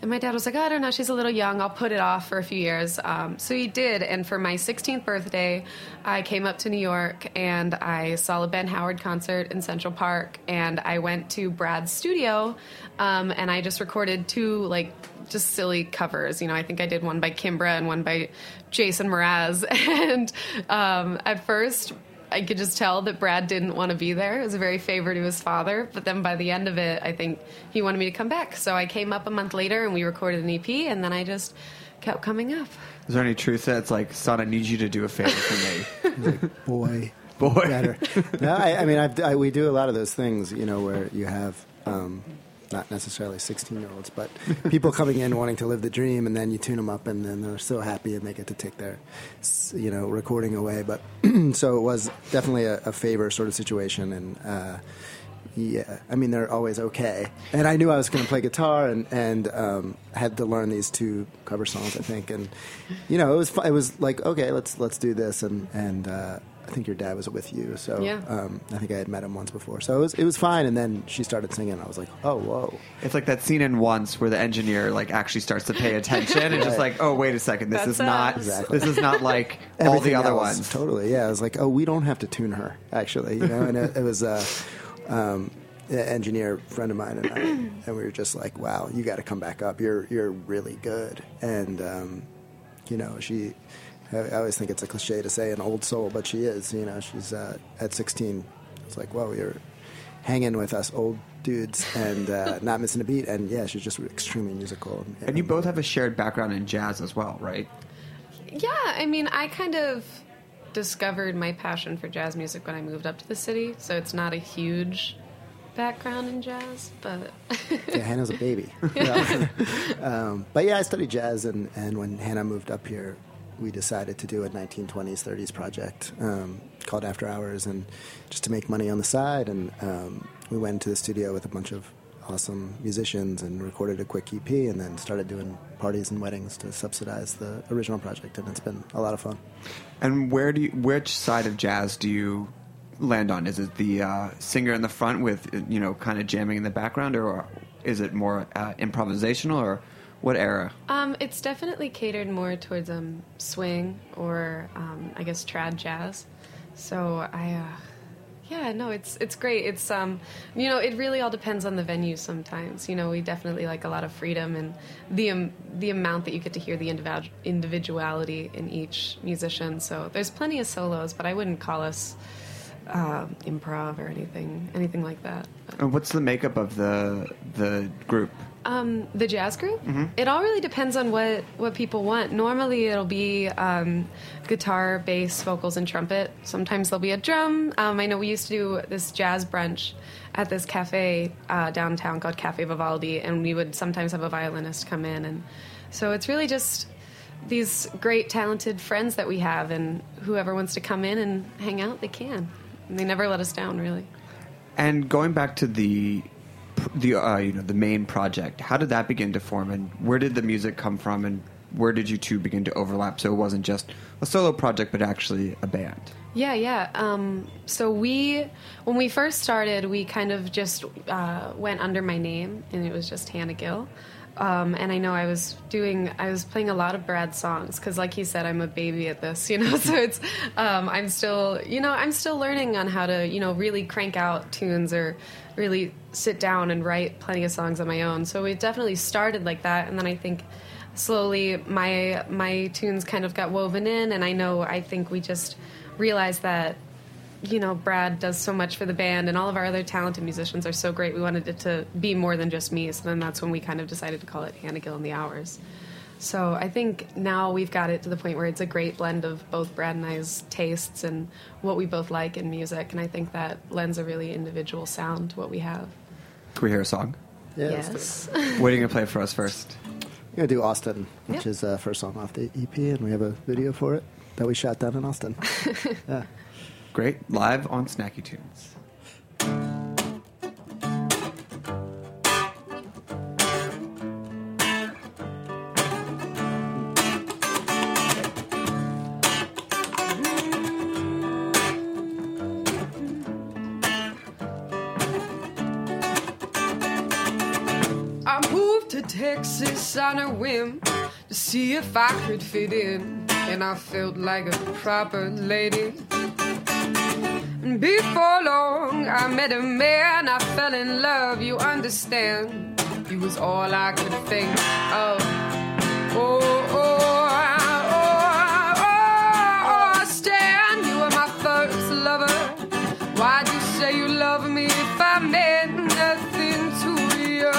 and my dad was like, oh, I don't know, she's a little young. I'll put it off for a few years. Um, so he did. And for my 16th birthday, I came up to New York and I saw a Ben Howard concert in Central Park. And I went to Brad's studio um, and I just recorded two, like, just silly covers. You know, I think I did one by Kimbra and one by Jason Mraz. [laughs] And um, at first, I could just tell that Brad didn't want to be there. It was a very favor to his father. But then by the end of it, I think he wanted me to come back. So I came up a month later and we recorded an EP, and then I just kept coming up. Is there any truth that? It's like, son, I need you to do a favor for me. [laughs] boy, [laughs] boy, better. no, I, I mean, I've, I, we do a lot of those things, you know, where you have um, not necessarily sixteen-year-olds, but people coming in wanting to live the dream, and then you tune them up, and then they're so happy, and they get to take their, you know, recording away. But [clears throat] so it was definitely a, a favor sort of situation, and. Uh, yeah, I mean they're always okay, and I knew I was going to play guitar, and and um, had to learn these two cover songs, I think, and you know it was it was like okay, let's let's do this, and and uh, I think your dad was with you, so Yeah. um, I think I had met him once before, so it was it was fine, and then she started singing, and I was like, oh whoa, It's like that scene in Once where the engineer like actually starts to pay attention and just like, oh wait a second, this That's is not Exactly. this is not like [laughs] all the other else, ones. Totally, yeah. I was like, oh, we don't have to tune her, actually, you know. And it, it was uh, um, an engineer friend of mine and I, and we were just like, wow, you got to come back up. You're you're really good. And um, you know, she. I I always think it's a cliche to say an old soul, but she is. You know, she's uh, at 16. It's like, whoa, you're hanging with us old dudes and uh, [laughs] not missing a beat. And yeah, she's just extremely musical. And you both have a shared background in jazz as well, right? Yeah, I mean, I kind of discovered my passion for jazz music when I moved up to the city, so it's not a huge background in jazz, but [laughs] yeah, Hannah's a baby. [laughs] Um, but yeah, I studied jazz, and, and when Hannah moved up here, we decided to do a 1920s, 30s project um, called After Hours, and just to make money on the side. And um, we went into the studio with a bunch of awesome musicians and recorded a quick EP, and then started doing parties and weddings to subsidize the original project. And it's been a lot of fun. And where do you, which side of jazz do you land on? Is it the uh, singer in the front with you know kind of jamming in the background, or is it more uh, improvisational, or what era? um, it's definitely catered more towards um, swing or um, I guess trad jazz. So I, uh, yeah, no, it's it's great. It's um, you know, it really all depends on the venue. Sometimes, you know, we definitely like a lot of freedom and the um, the amount that you get to hear the individu- individuality in each musician. So there's plenty of solos, but I wouldn't call us uh, improv or anything anything like that. And what's the makeup of the the group? Um, the jazz group. Mhm. It all really depends on what what people want. Normally, it'll be um, guitar, bass, vocals, and trumpet. Sometimes there'll be a drum. Um, I know we used to do this jazz brunch at this cafe uh, downtown called Cafe Vivaldi, and we would sometimes have a violinist come in, and so it's really just these great talented friends that we have, and whoever wants to come in and hang out, they can. And they never let us down, really. And going back to the the uh, you know the main project, how did that begin to form, and where did the music come from, and where did you two begin to overlap? So it wasn't just a solo project, but actually a band. Yeah, yeah. Um, so we, when we first started, we kind of just uh, went under my name, and it was just Hannah Gill. Um, and I know I was doing, I was playing a lot of Brad's songs because, like he said, I'm a baby at this, you know. [laughs] so it's, um, I'm still, you know, I'm still learning on how to, you know, really crank out tunes or really sit down and write plenty of songs on my own. So we definitely started like that, and then I think slowly my my tunes kind of got woven in and I know I think we just realized that you know Brad does so much for the band and all of our other talented musicians are so great we wanted it to be more than just me so then that's when we kind of decided to call it Hannah Gill and the Hours so I think now we've got it to the point where it's a great blend of both Brad and I's tastes and what we both like in music and I think that lends a really individual sound to what we have Can we hear a song? Yeah, yes What are you gonna play for us first? We're gonna do Austin, which Yeah. is uh, first song off the EP, and we have a video for it that we shot down in Austin. [laughs] yeah. Great live on Snacky Tunes. I moved to Texas on a whim to see if I could fit in, and I felt like a proper lady. Before long, I met a man, I fell in love, you understand. You was all I could think of. Oh, oh, oh, oh, oh, Stan, you were my first lover. Why'd you say you love me if I meant nothing to you?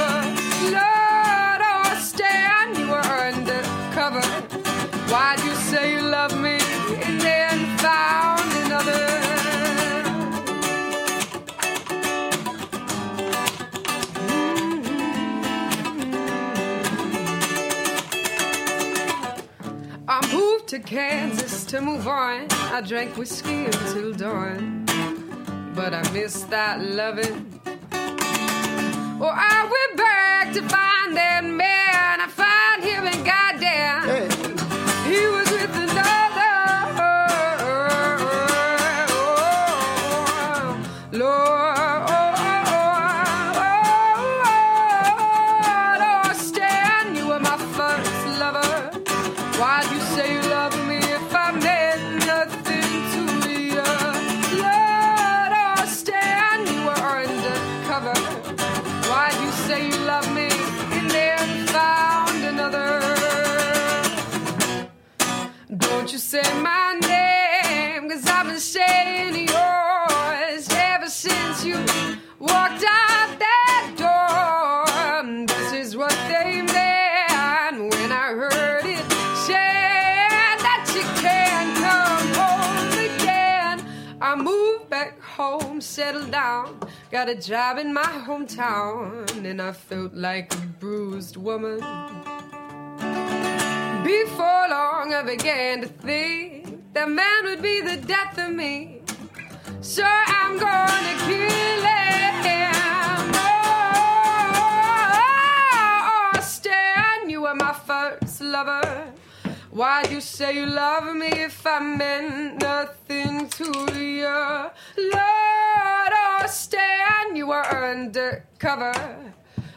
Lord, oh, Stan, you were undercover. Why'd you to Kansas to move on. I drank whiskey until dawn, but I missed that loving. Well, I went back to find that man. I find him and goddamn, got a job in my hometown, and I felt like a bruised woman. Before long, I began to think that man would be the death of me. So I'm gonna kill him. Oh, Stan, you were my first lover. Why'd you say you love me if I meant nothing to you? Lord, Stan, you were undercover.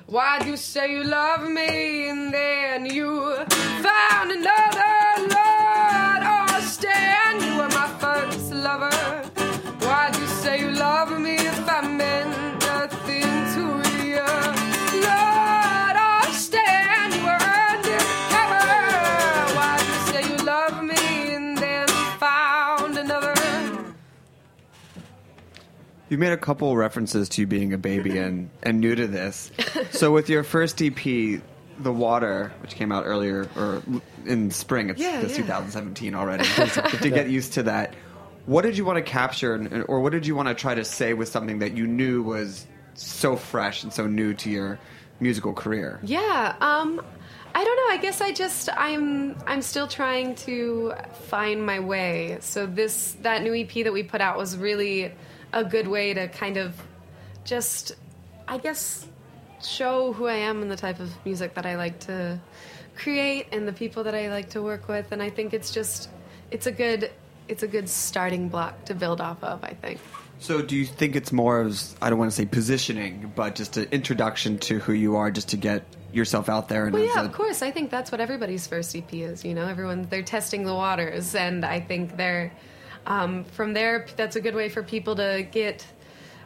Why'd you say you love me and then you found another? Lord, oh, Stan, you were my first lover. You made a couple references to you being a baby and, and new to this. So with your first EP, The Water, which came out earlier or in spring, it's, Yeah, it's yeah. 2017 already. [laughs] To get used to that. What did you want to capture, and- or what did you want to try to say with something that you knew was so fresh and so new to your musical career? Yeah, um I don't know. I guess I just I'm I'm still trying to find my way. So this that new EP that we put out was really a good way to kind of just I guess show who I am and the type of music that I like to create and the people that I like to work with and I think it's just it's a good it's a good starting block to build off of, I think. So, do you think it's more of I don't want to say positioning, but just an introduction to who you are, just to get yourself out there? And Well, yeah, a- of course. I think that's what everybody's first EP is. You know, everyone they're testing the waters, and I think they're um, from there. That's a good way for people to get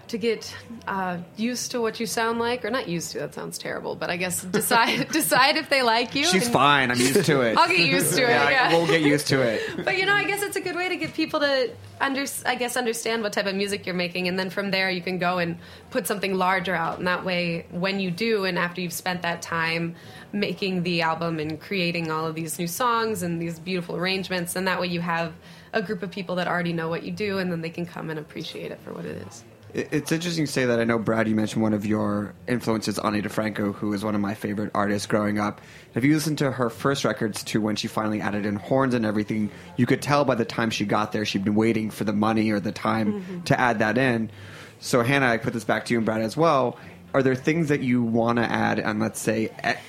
to get uh, used to what you sound like, or not used to. That sounds terrible, but I guess decide [laughs] decide if they like you. She's and- fine. I'm used to it. I'll get used to it. Yeah, Yeah, we'll get used to it. [laughs] but you know, I guess it's a good way to get people to under, I guess, understand what type of music you're making, and then from there you can go and put something larger out. And that way, when you do, and after you've spent that time making the album and creating all of these new songs and these beautiful arrangements, then that way you have a group of people that already know what you do, and then they can come and appreciate it for what it is. It's interesting to say that. I know, Brad, you mentioned one of your influences, Ani DiFranco, who is one of my favorite artists growing up. If you listen to her first records to when she finally added in horns and everything, you could tell by the time she got there, she'd been waiting for the money or the time Mhm. to add that in. So, Hannah, I put this back to you and Brad as well. Are there things that you want to add on, let's say,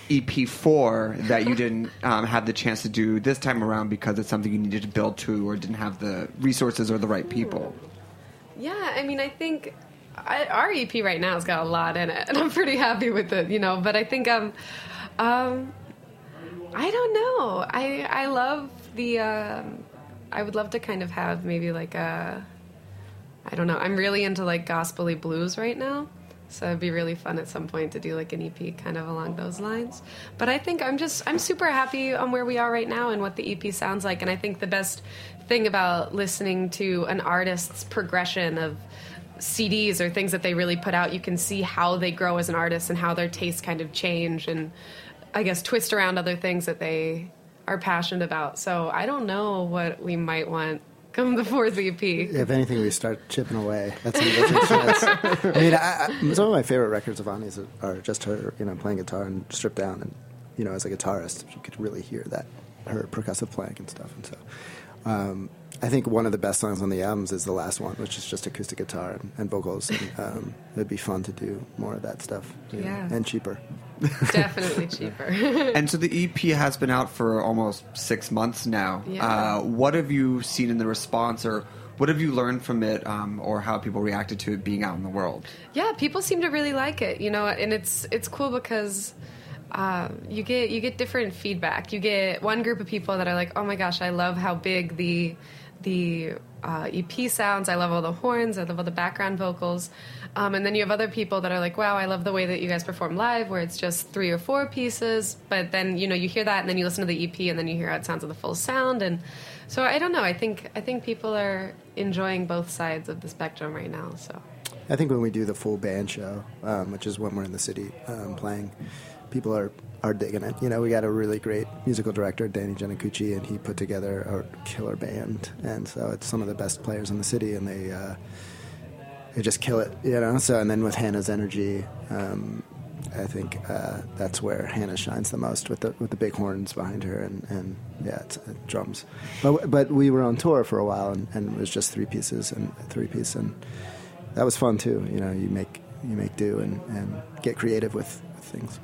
e- EP4 that you didn't um, have the chance to do this time around because it's something you needed to build to or didn't have the resources or the right people? Yeah, I mean, I think I, our EP right now has got a lot in it, and I'm pretty happy with it, you know. But I think um, um, I don't know. I I love the. Um, I would love to kind of have maybe like a. I don't know. I'm really into like gospely blues right now, So it'd be really fun at some point to do like an EP kind of along those lines. But I think I'm just I'm super happy on where we are right now and what the EP sounds like. And I think the best thing about listening to an artist's progression of CDs or things that they really put out, you can see how they grow as an artist and how their tastes kind of change and I guess twist around other things that they are passionate about. So I don't know what we might want come the fourth EP. If anything, we start chipping away. That's, I mean, I, I, some of my favorite records of Ani's are just her, you know, playing guitar and stripped down, and you know, as a guitarist, you could really hear that her percussive playing and stuff. And so, um, I think one of the best songs on the albums is the last one, which is just acoustic guitar and, and vocals. And, um, it'd be fun to do more of that stuff, you know, Yeah. and cheaper. Definitely [laughs] cheaper. and so the EP has been out for almost six months now. Yeah. Uh, what have you seen in the response, or what have you learned from it, um, or how people reacted to it being out in the world? Yeah, people seem to really like it, you know, and it's it's cool because uh, you get you get different feedback. You get one group of people that are like, "Oh my gosh, I love how big the the uh, EP sounds. I love all the horns. I love all the background vocals." Um, and then you have other people that are like, "Wow, I love the way that you guys perform live, where it's just three or four pieces." But then you know you hear that, and then you listen to the EP, and then you hear how it sounds with the full sound. And so I don't know. I think I think people are enjoying both sides of the spectrum right now. So. I think when we do the full band show, um, which is when we're in the city um, playing, people are, are digging it. You know, we got a really great musical director, Danny Giannacucci, and he put together a killer band. And so it's some of the best players in the city, and they uh, they just kill it. You know. So and then with Hannah's energy. Um, I think uh, that's where Hannah shines the most with the with the big horns behind her and, and yeah, it's, uh, drums. But but we were on tour for a while and, and it was just three pieces and three piece and that was fun too. You know, you make you make do and, and get creative with, with things.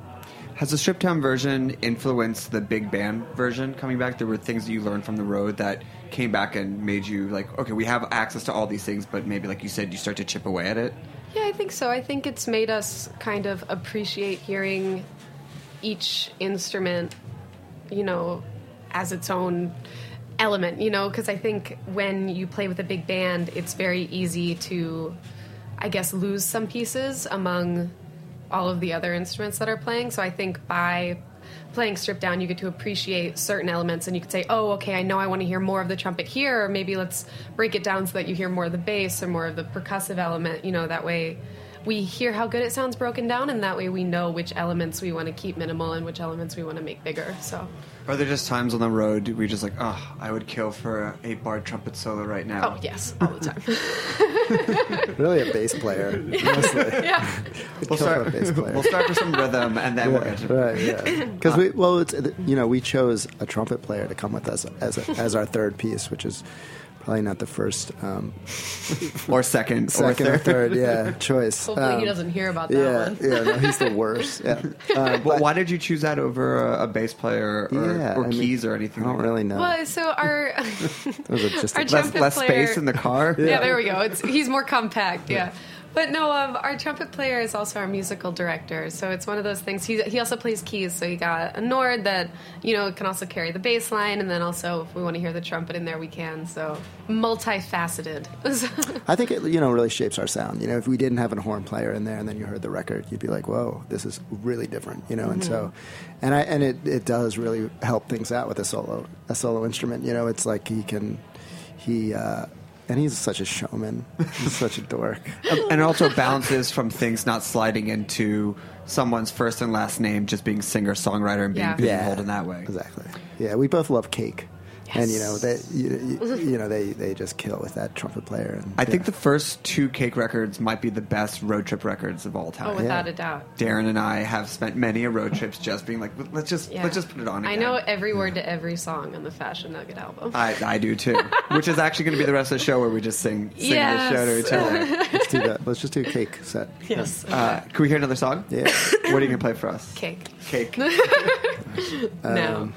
Has the stripped down version influenced the big band version coming back? There were things that you learned from the road that came back and made you like, okay, we have access to all these things, but maybe, like you said, you start to chip away at it. Yeah, I think so. I think it's made us kind of appreciate hearing each instrument, you know, as its own element, you know, because I think when you play with a big band, it's very easy to, I guess, lose some pieces among all of the other instruments that are playing. So I think by playing stripped down, you get to appreciate certain elements, and you could say, "Oh, okay, I know I want to hear more of the trumpet here, or maybe let's break it down so that you hear more of the bass or more of the percussive element." You know, that way we hear how good it sounds broken down, and that way we know which elements we want to keep minimal and which elements we want to make bigger. So, Are there just times on the road where you're just like, oh, I would kill for a eight bar trumpet solo right now? oh yes, all the time. [laughs] [laughs] Really, a bass player. Mostly. yeah, [laughs] We'll Kill for a start, bass player. we'll start with some rhythm and then we'll get to right, yeah. Uh, because we, well, it's you know, we chose a trumpet player to come with us as a, as our third piece, which is probably not the first, um, or second, second or or third. third, yeah, choice. hopefully he Um, doesn't hear about that Yeah, one. yeah, no, he's the worst. Yeah, [laughs] uh, Well, why did you choose that over a, a bass player or, yeah, or I mean, keys or anything? I don't like really know. Well, so our [laughs] [laughs] are just our a- Less, trumpet less player, space in the car. Yeah, there we go. It's he's more compact. Yeah. But no, um, our trumpet player is also our musical director, so it's one of those things. He he also plays keys, so you got a Nord that you know can also carry the bass line, and then also if we want to hear the trumpet in there, we can. So multifaceted. [laughs] I think it you know really shapes our sound. You know, if we didn't have a horn player in there and then you heard the record, you'd be like, "Whoa, this is really different." You know, and so, and I and it it does really help things out with a solo a solo instrument. You know, it's like he can he uh, and he's such a showman. He's such a dork. [laughs] and it also bounces from things not sliding into someone's first and last name just being singer songwriter and being Yeah. pigeonholed in that way. Exactly. Yeah, we both love cake. And you know they, you, you, you know they, they just kill with that trumpet player. And, I think the first two Cake records might be the best road trip records of all time. oh, without a doubt. Darren and I have spent many a road trips just being like, let's just Yeah. let's just put it on. I know every word to every song on the Fashion Nugget album. I, I do too. [laughs] Which is actually going to be the rest of the show where we just sing sing Yes. the show to each other. let's do that. Let's just do a cake set. yes. Uh, can we hear another song? Yeah. What are you going to play for us? Cake. Cake. [laughs] no.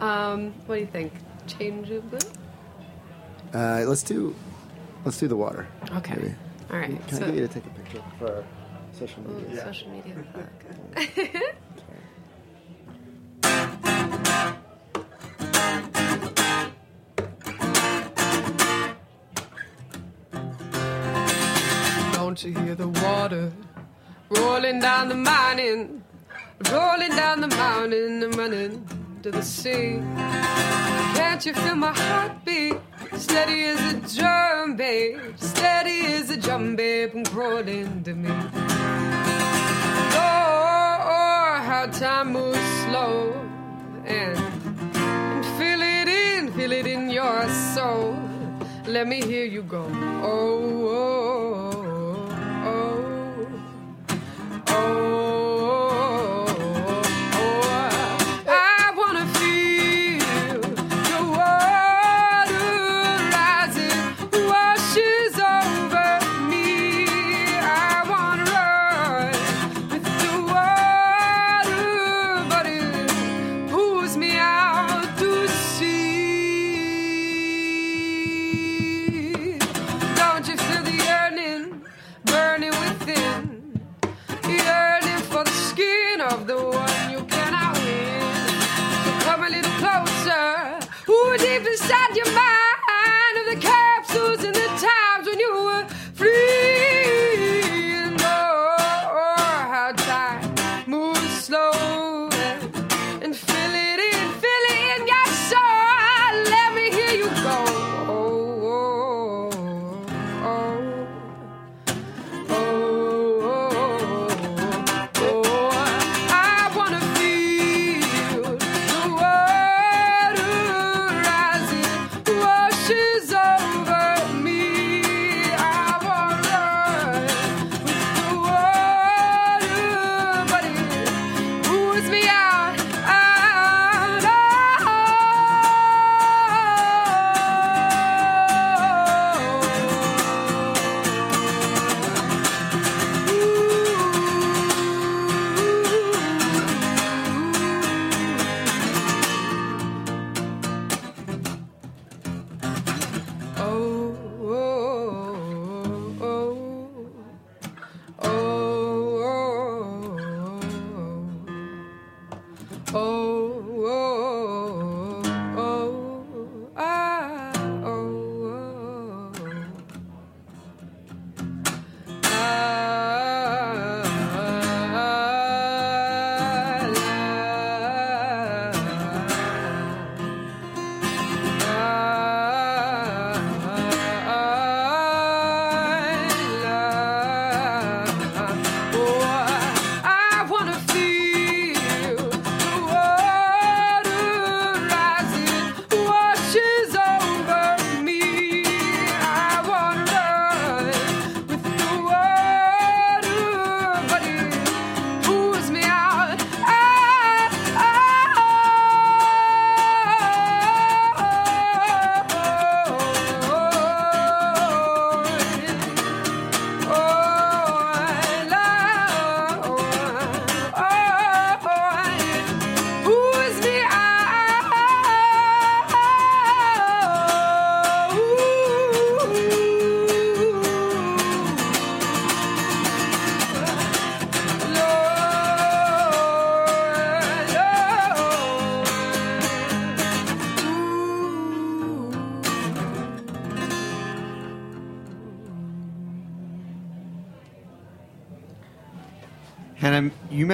Um, what do you think? Change of blue? Uh, let's do let's do the water. Okay. Maybe. All right. Can so, I get you to take a picture for our social Ooh, media? social media. [laughs] Okay. [laughs] Don't you hear the water rolling down the mountain, rolling down the mountain, I'm running to the sea. Can't you feel my heartbeat? Steady as a drum, babe. Steady as a drum, babe. I'm crawling to me. Oh, how time moves slow and, and feel it in, feel it in your soul. Let me hear you go. Oh, oh, oh, oh, oh,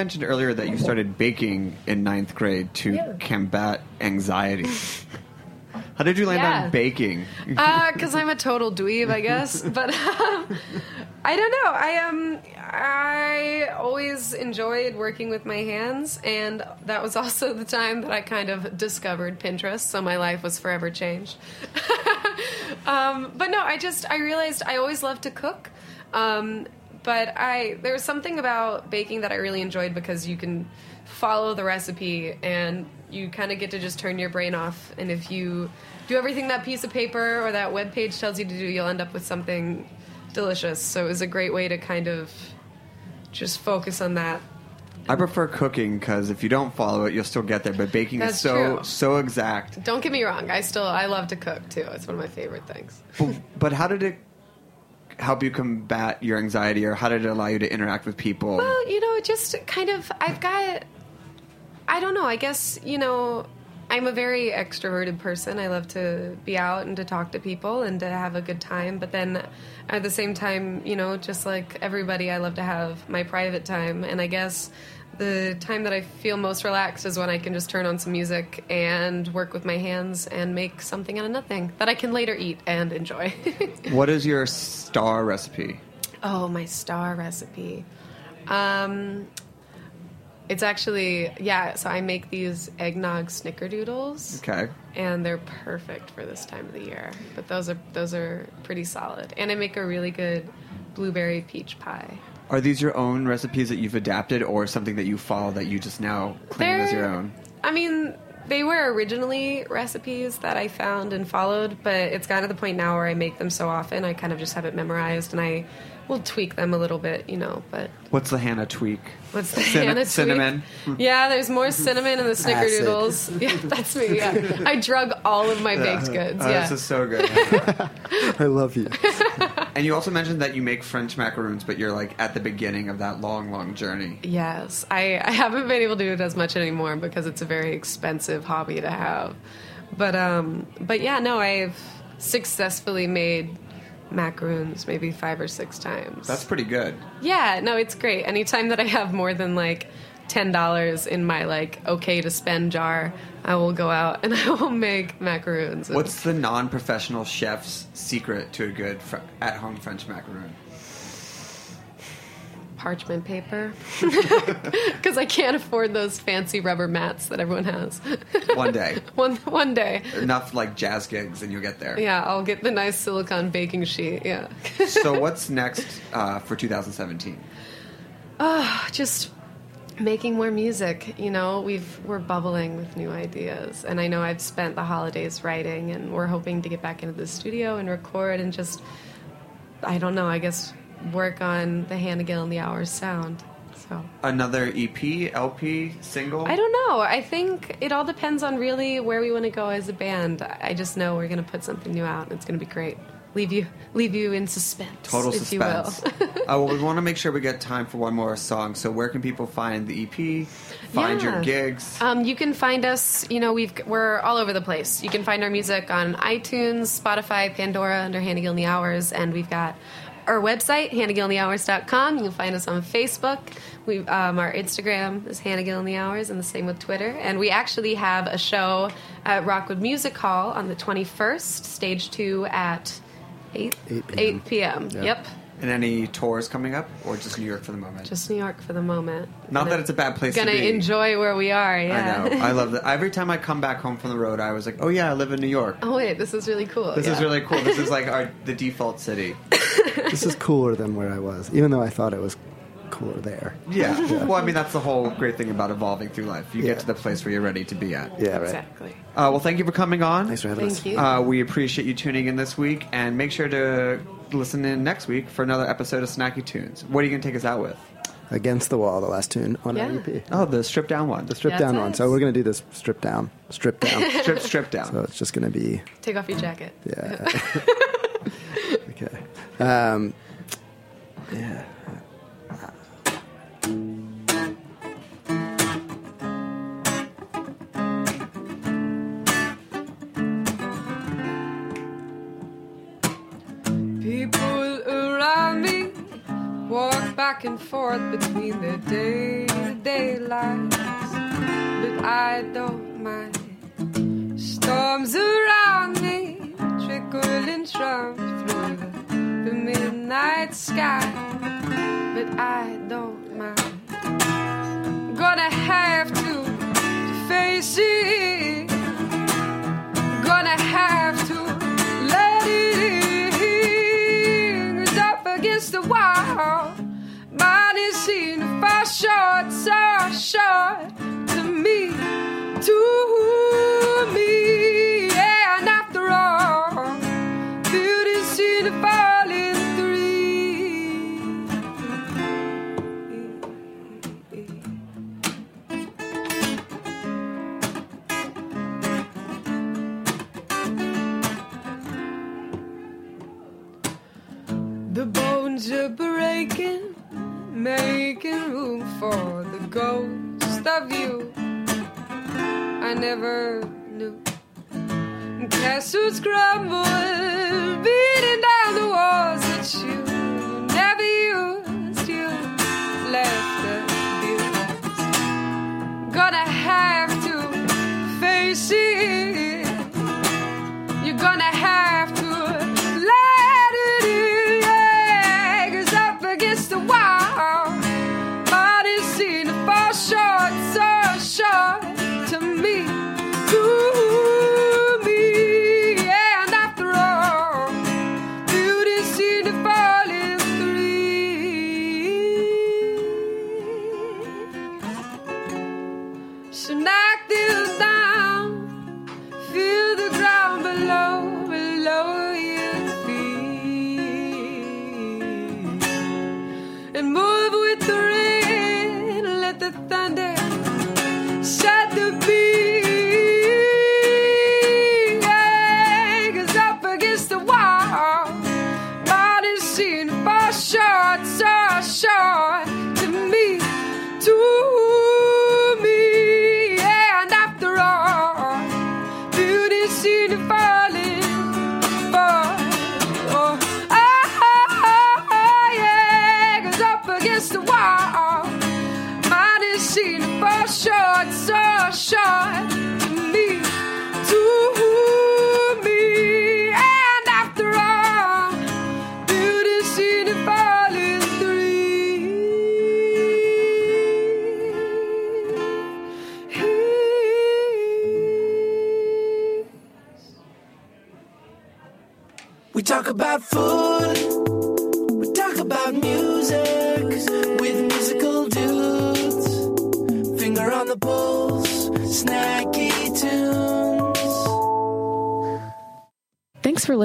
mentioned earlier that you started baking in ninth grade to Yeah. combat anxiety. How did you land Yeah. on baking? because I'm a total dweeb, I guess. [laughs] But um, I don't know. I um, I always enjoyed working with my hands, and that was also the time that I kind of discovered Pinterest. So my life was forever changed. [laughs] um, but no, I just I realized I always loved to cook. Um, but I there was something about baking that I really enjoyed because you can follow the recipe and you kind of get to just turn your brain off. And if you do everything that piece of paper or that web page tells you to do, you'll end up with something delicious. So it was a great way to kind of just focus on that. I prefer cooking because if you don't follow it, you'll still get there. But baking That's is so true. so exact. Don't get me wrong, I still I love to cook too. It's one of my favorite things. But, but how did it help you combat your anxiety, or how did it allow you to interact with people? Well, you know, just kind of I've got I don't know, I guess, you know, I'm a very extroverted person. I love to be out and to talk to people and to have a good time. But then at the same time, you know, just like everybody, I love to have my private time. And I guess the time that I feel most relaxed is when I can just turn on some music and work with my hands and make something out of nothing that I can later eat and enjoy. [laughs] What is your star recipe? Oh, my star recipe. Um, it's actually yeah. So I make these eggnog snickerdoodles. Okay. And they're perfect for this time of the year. But those are those are pretty solid. And I make a really good blueberry peach pie. Are these your own recipes that you've adapted, or something that you follow that you just now claim as your own? I mean, they were originally recipes that I found and followed, but it's gotten to the point now where I make them so often, I kind of just have it memorized, and I will tweak them a little bit, you know. But What's the Hannah tweak? what's the Cinna- Hannah tweak? cinnamon. Yeah, there's more cinnamon in the snickerdoodles. [laughs] Yeah, that's me. Yeah, [laughs] I drug all of my baked uh, goods. Oh, Yeah. This is so good. [laughs] I love you. And you also mentioned that you make French macaroons, but you're like at the beginning of that long, long journey. Yes, I, I haven't been able to do it as much anymore because it's a very expensive hobby to have. But um, but yeah, no, I've successfully made macaroons maybe five or six times. That's pretty good. yeah, no, it's great. Anytime that I have more than like ten dollars in my like okay to spend jar, I will go out and [laughs] I will make macaroons. And- What's the non-professional chef's secret to a good fr- at-home French macaroon? parchment paper [laughs] because I can't afford those fancy rubber mats that everyone has. [laughs] One day, one one day. enough like jazz gigs, and you'll get there. Yeah, I'll get the nice silicone baking sheet. Yeah. so what's next uh, for 2017? Ah, just making more music. You know, we've we're bubbling with new ideas, and I know I've spent the holidays writing, and we're hoping to get back into the studio and record and just, I don't know, I guess work on the Hannah Gill and the Hours sound. So. Another EP, LP, single? I don't know. I think it all depends on really where we want to go as a band. I just know we're going to put something new out, and it's going to be great. Leave you, leave you in suspense, Total if suspense. you will. [laughs] uh, well, we want to make sure we get time for one more song. So, where can people find the EP? Find your gigs? Um, you can find us. You know, we've we're all over the place. You can find our music on iTunes, Spotify, Pandora under Hannah Gill and the Hours, and we've got our website hannahgillandthehours.com. You can find us on Facebook. We um, our Instagram is Hannah Gill and the Hours, and the same with Twitter. And we actually have a show at Rockwood Music Hall on the twenty first, stage two at eight 8 p.m. 8 p.m. Yeah. Yep, And any tours coming up, or just New York for the moment? just New York for the moment. Not Gonna- that it's a bad place Gonna to be. enjoy where we are. Yeah. I know. I love [laughs] that. Every time I come back home from the road, I was like, "Oh yeah, I live in New York. Oh wait, this is really cool. This is really cool. This is like our [laughs] the default city." [laughs] this is cooler than where I was, even though I thought it was cooler there. [laughs] Yeah. Well, I mean, that's the whole great thing about evolving through life. You Yeah. get to the place where you're ready to be at. Yeah, right. Exactly. Uh, well, thank you for coming on. Thanks for having Thank us. you. Uh, we appreciate you tuning in this week, and make sure to listen in next week for another episode of Snacky Tunes. What are you going to take us out with? Against the Wall, the last tune on Yeah. our EP. Oh, the stripped down one. The stripped That's down one. So we're going to do this stripped down. Stripped down. [laughs] Strip, stripped down. so it's just going to be, Take off your jacket. yeah. [laughs] okay. Um, yeah. Back and forth between their day to day lives, but I don't mind. Storms around me trickle and trump through the, the midnight sky, but I don't mind. Gonna have to face it. Gonna have to let it in. up against the wall, mine is seen far short, so short to me, to me. Yeah, and after all, beauty's seen to fall in three. The bones are breaking, making room for the ghost of you. I never knew. Castles crumble, beating down the walls that you never used. You left abused. Gonna have to face it. You're gonna have to to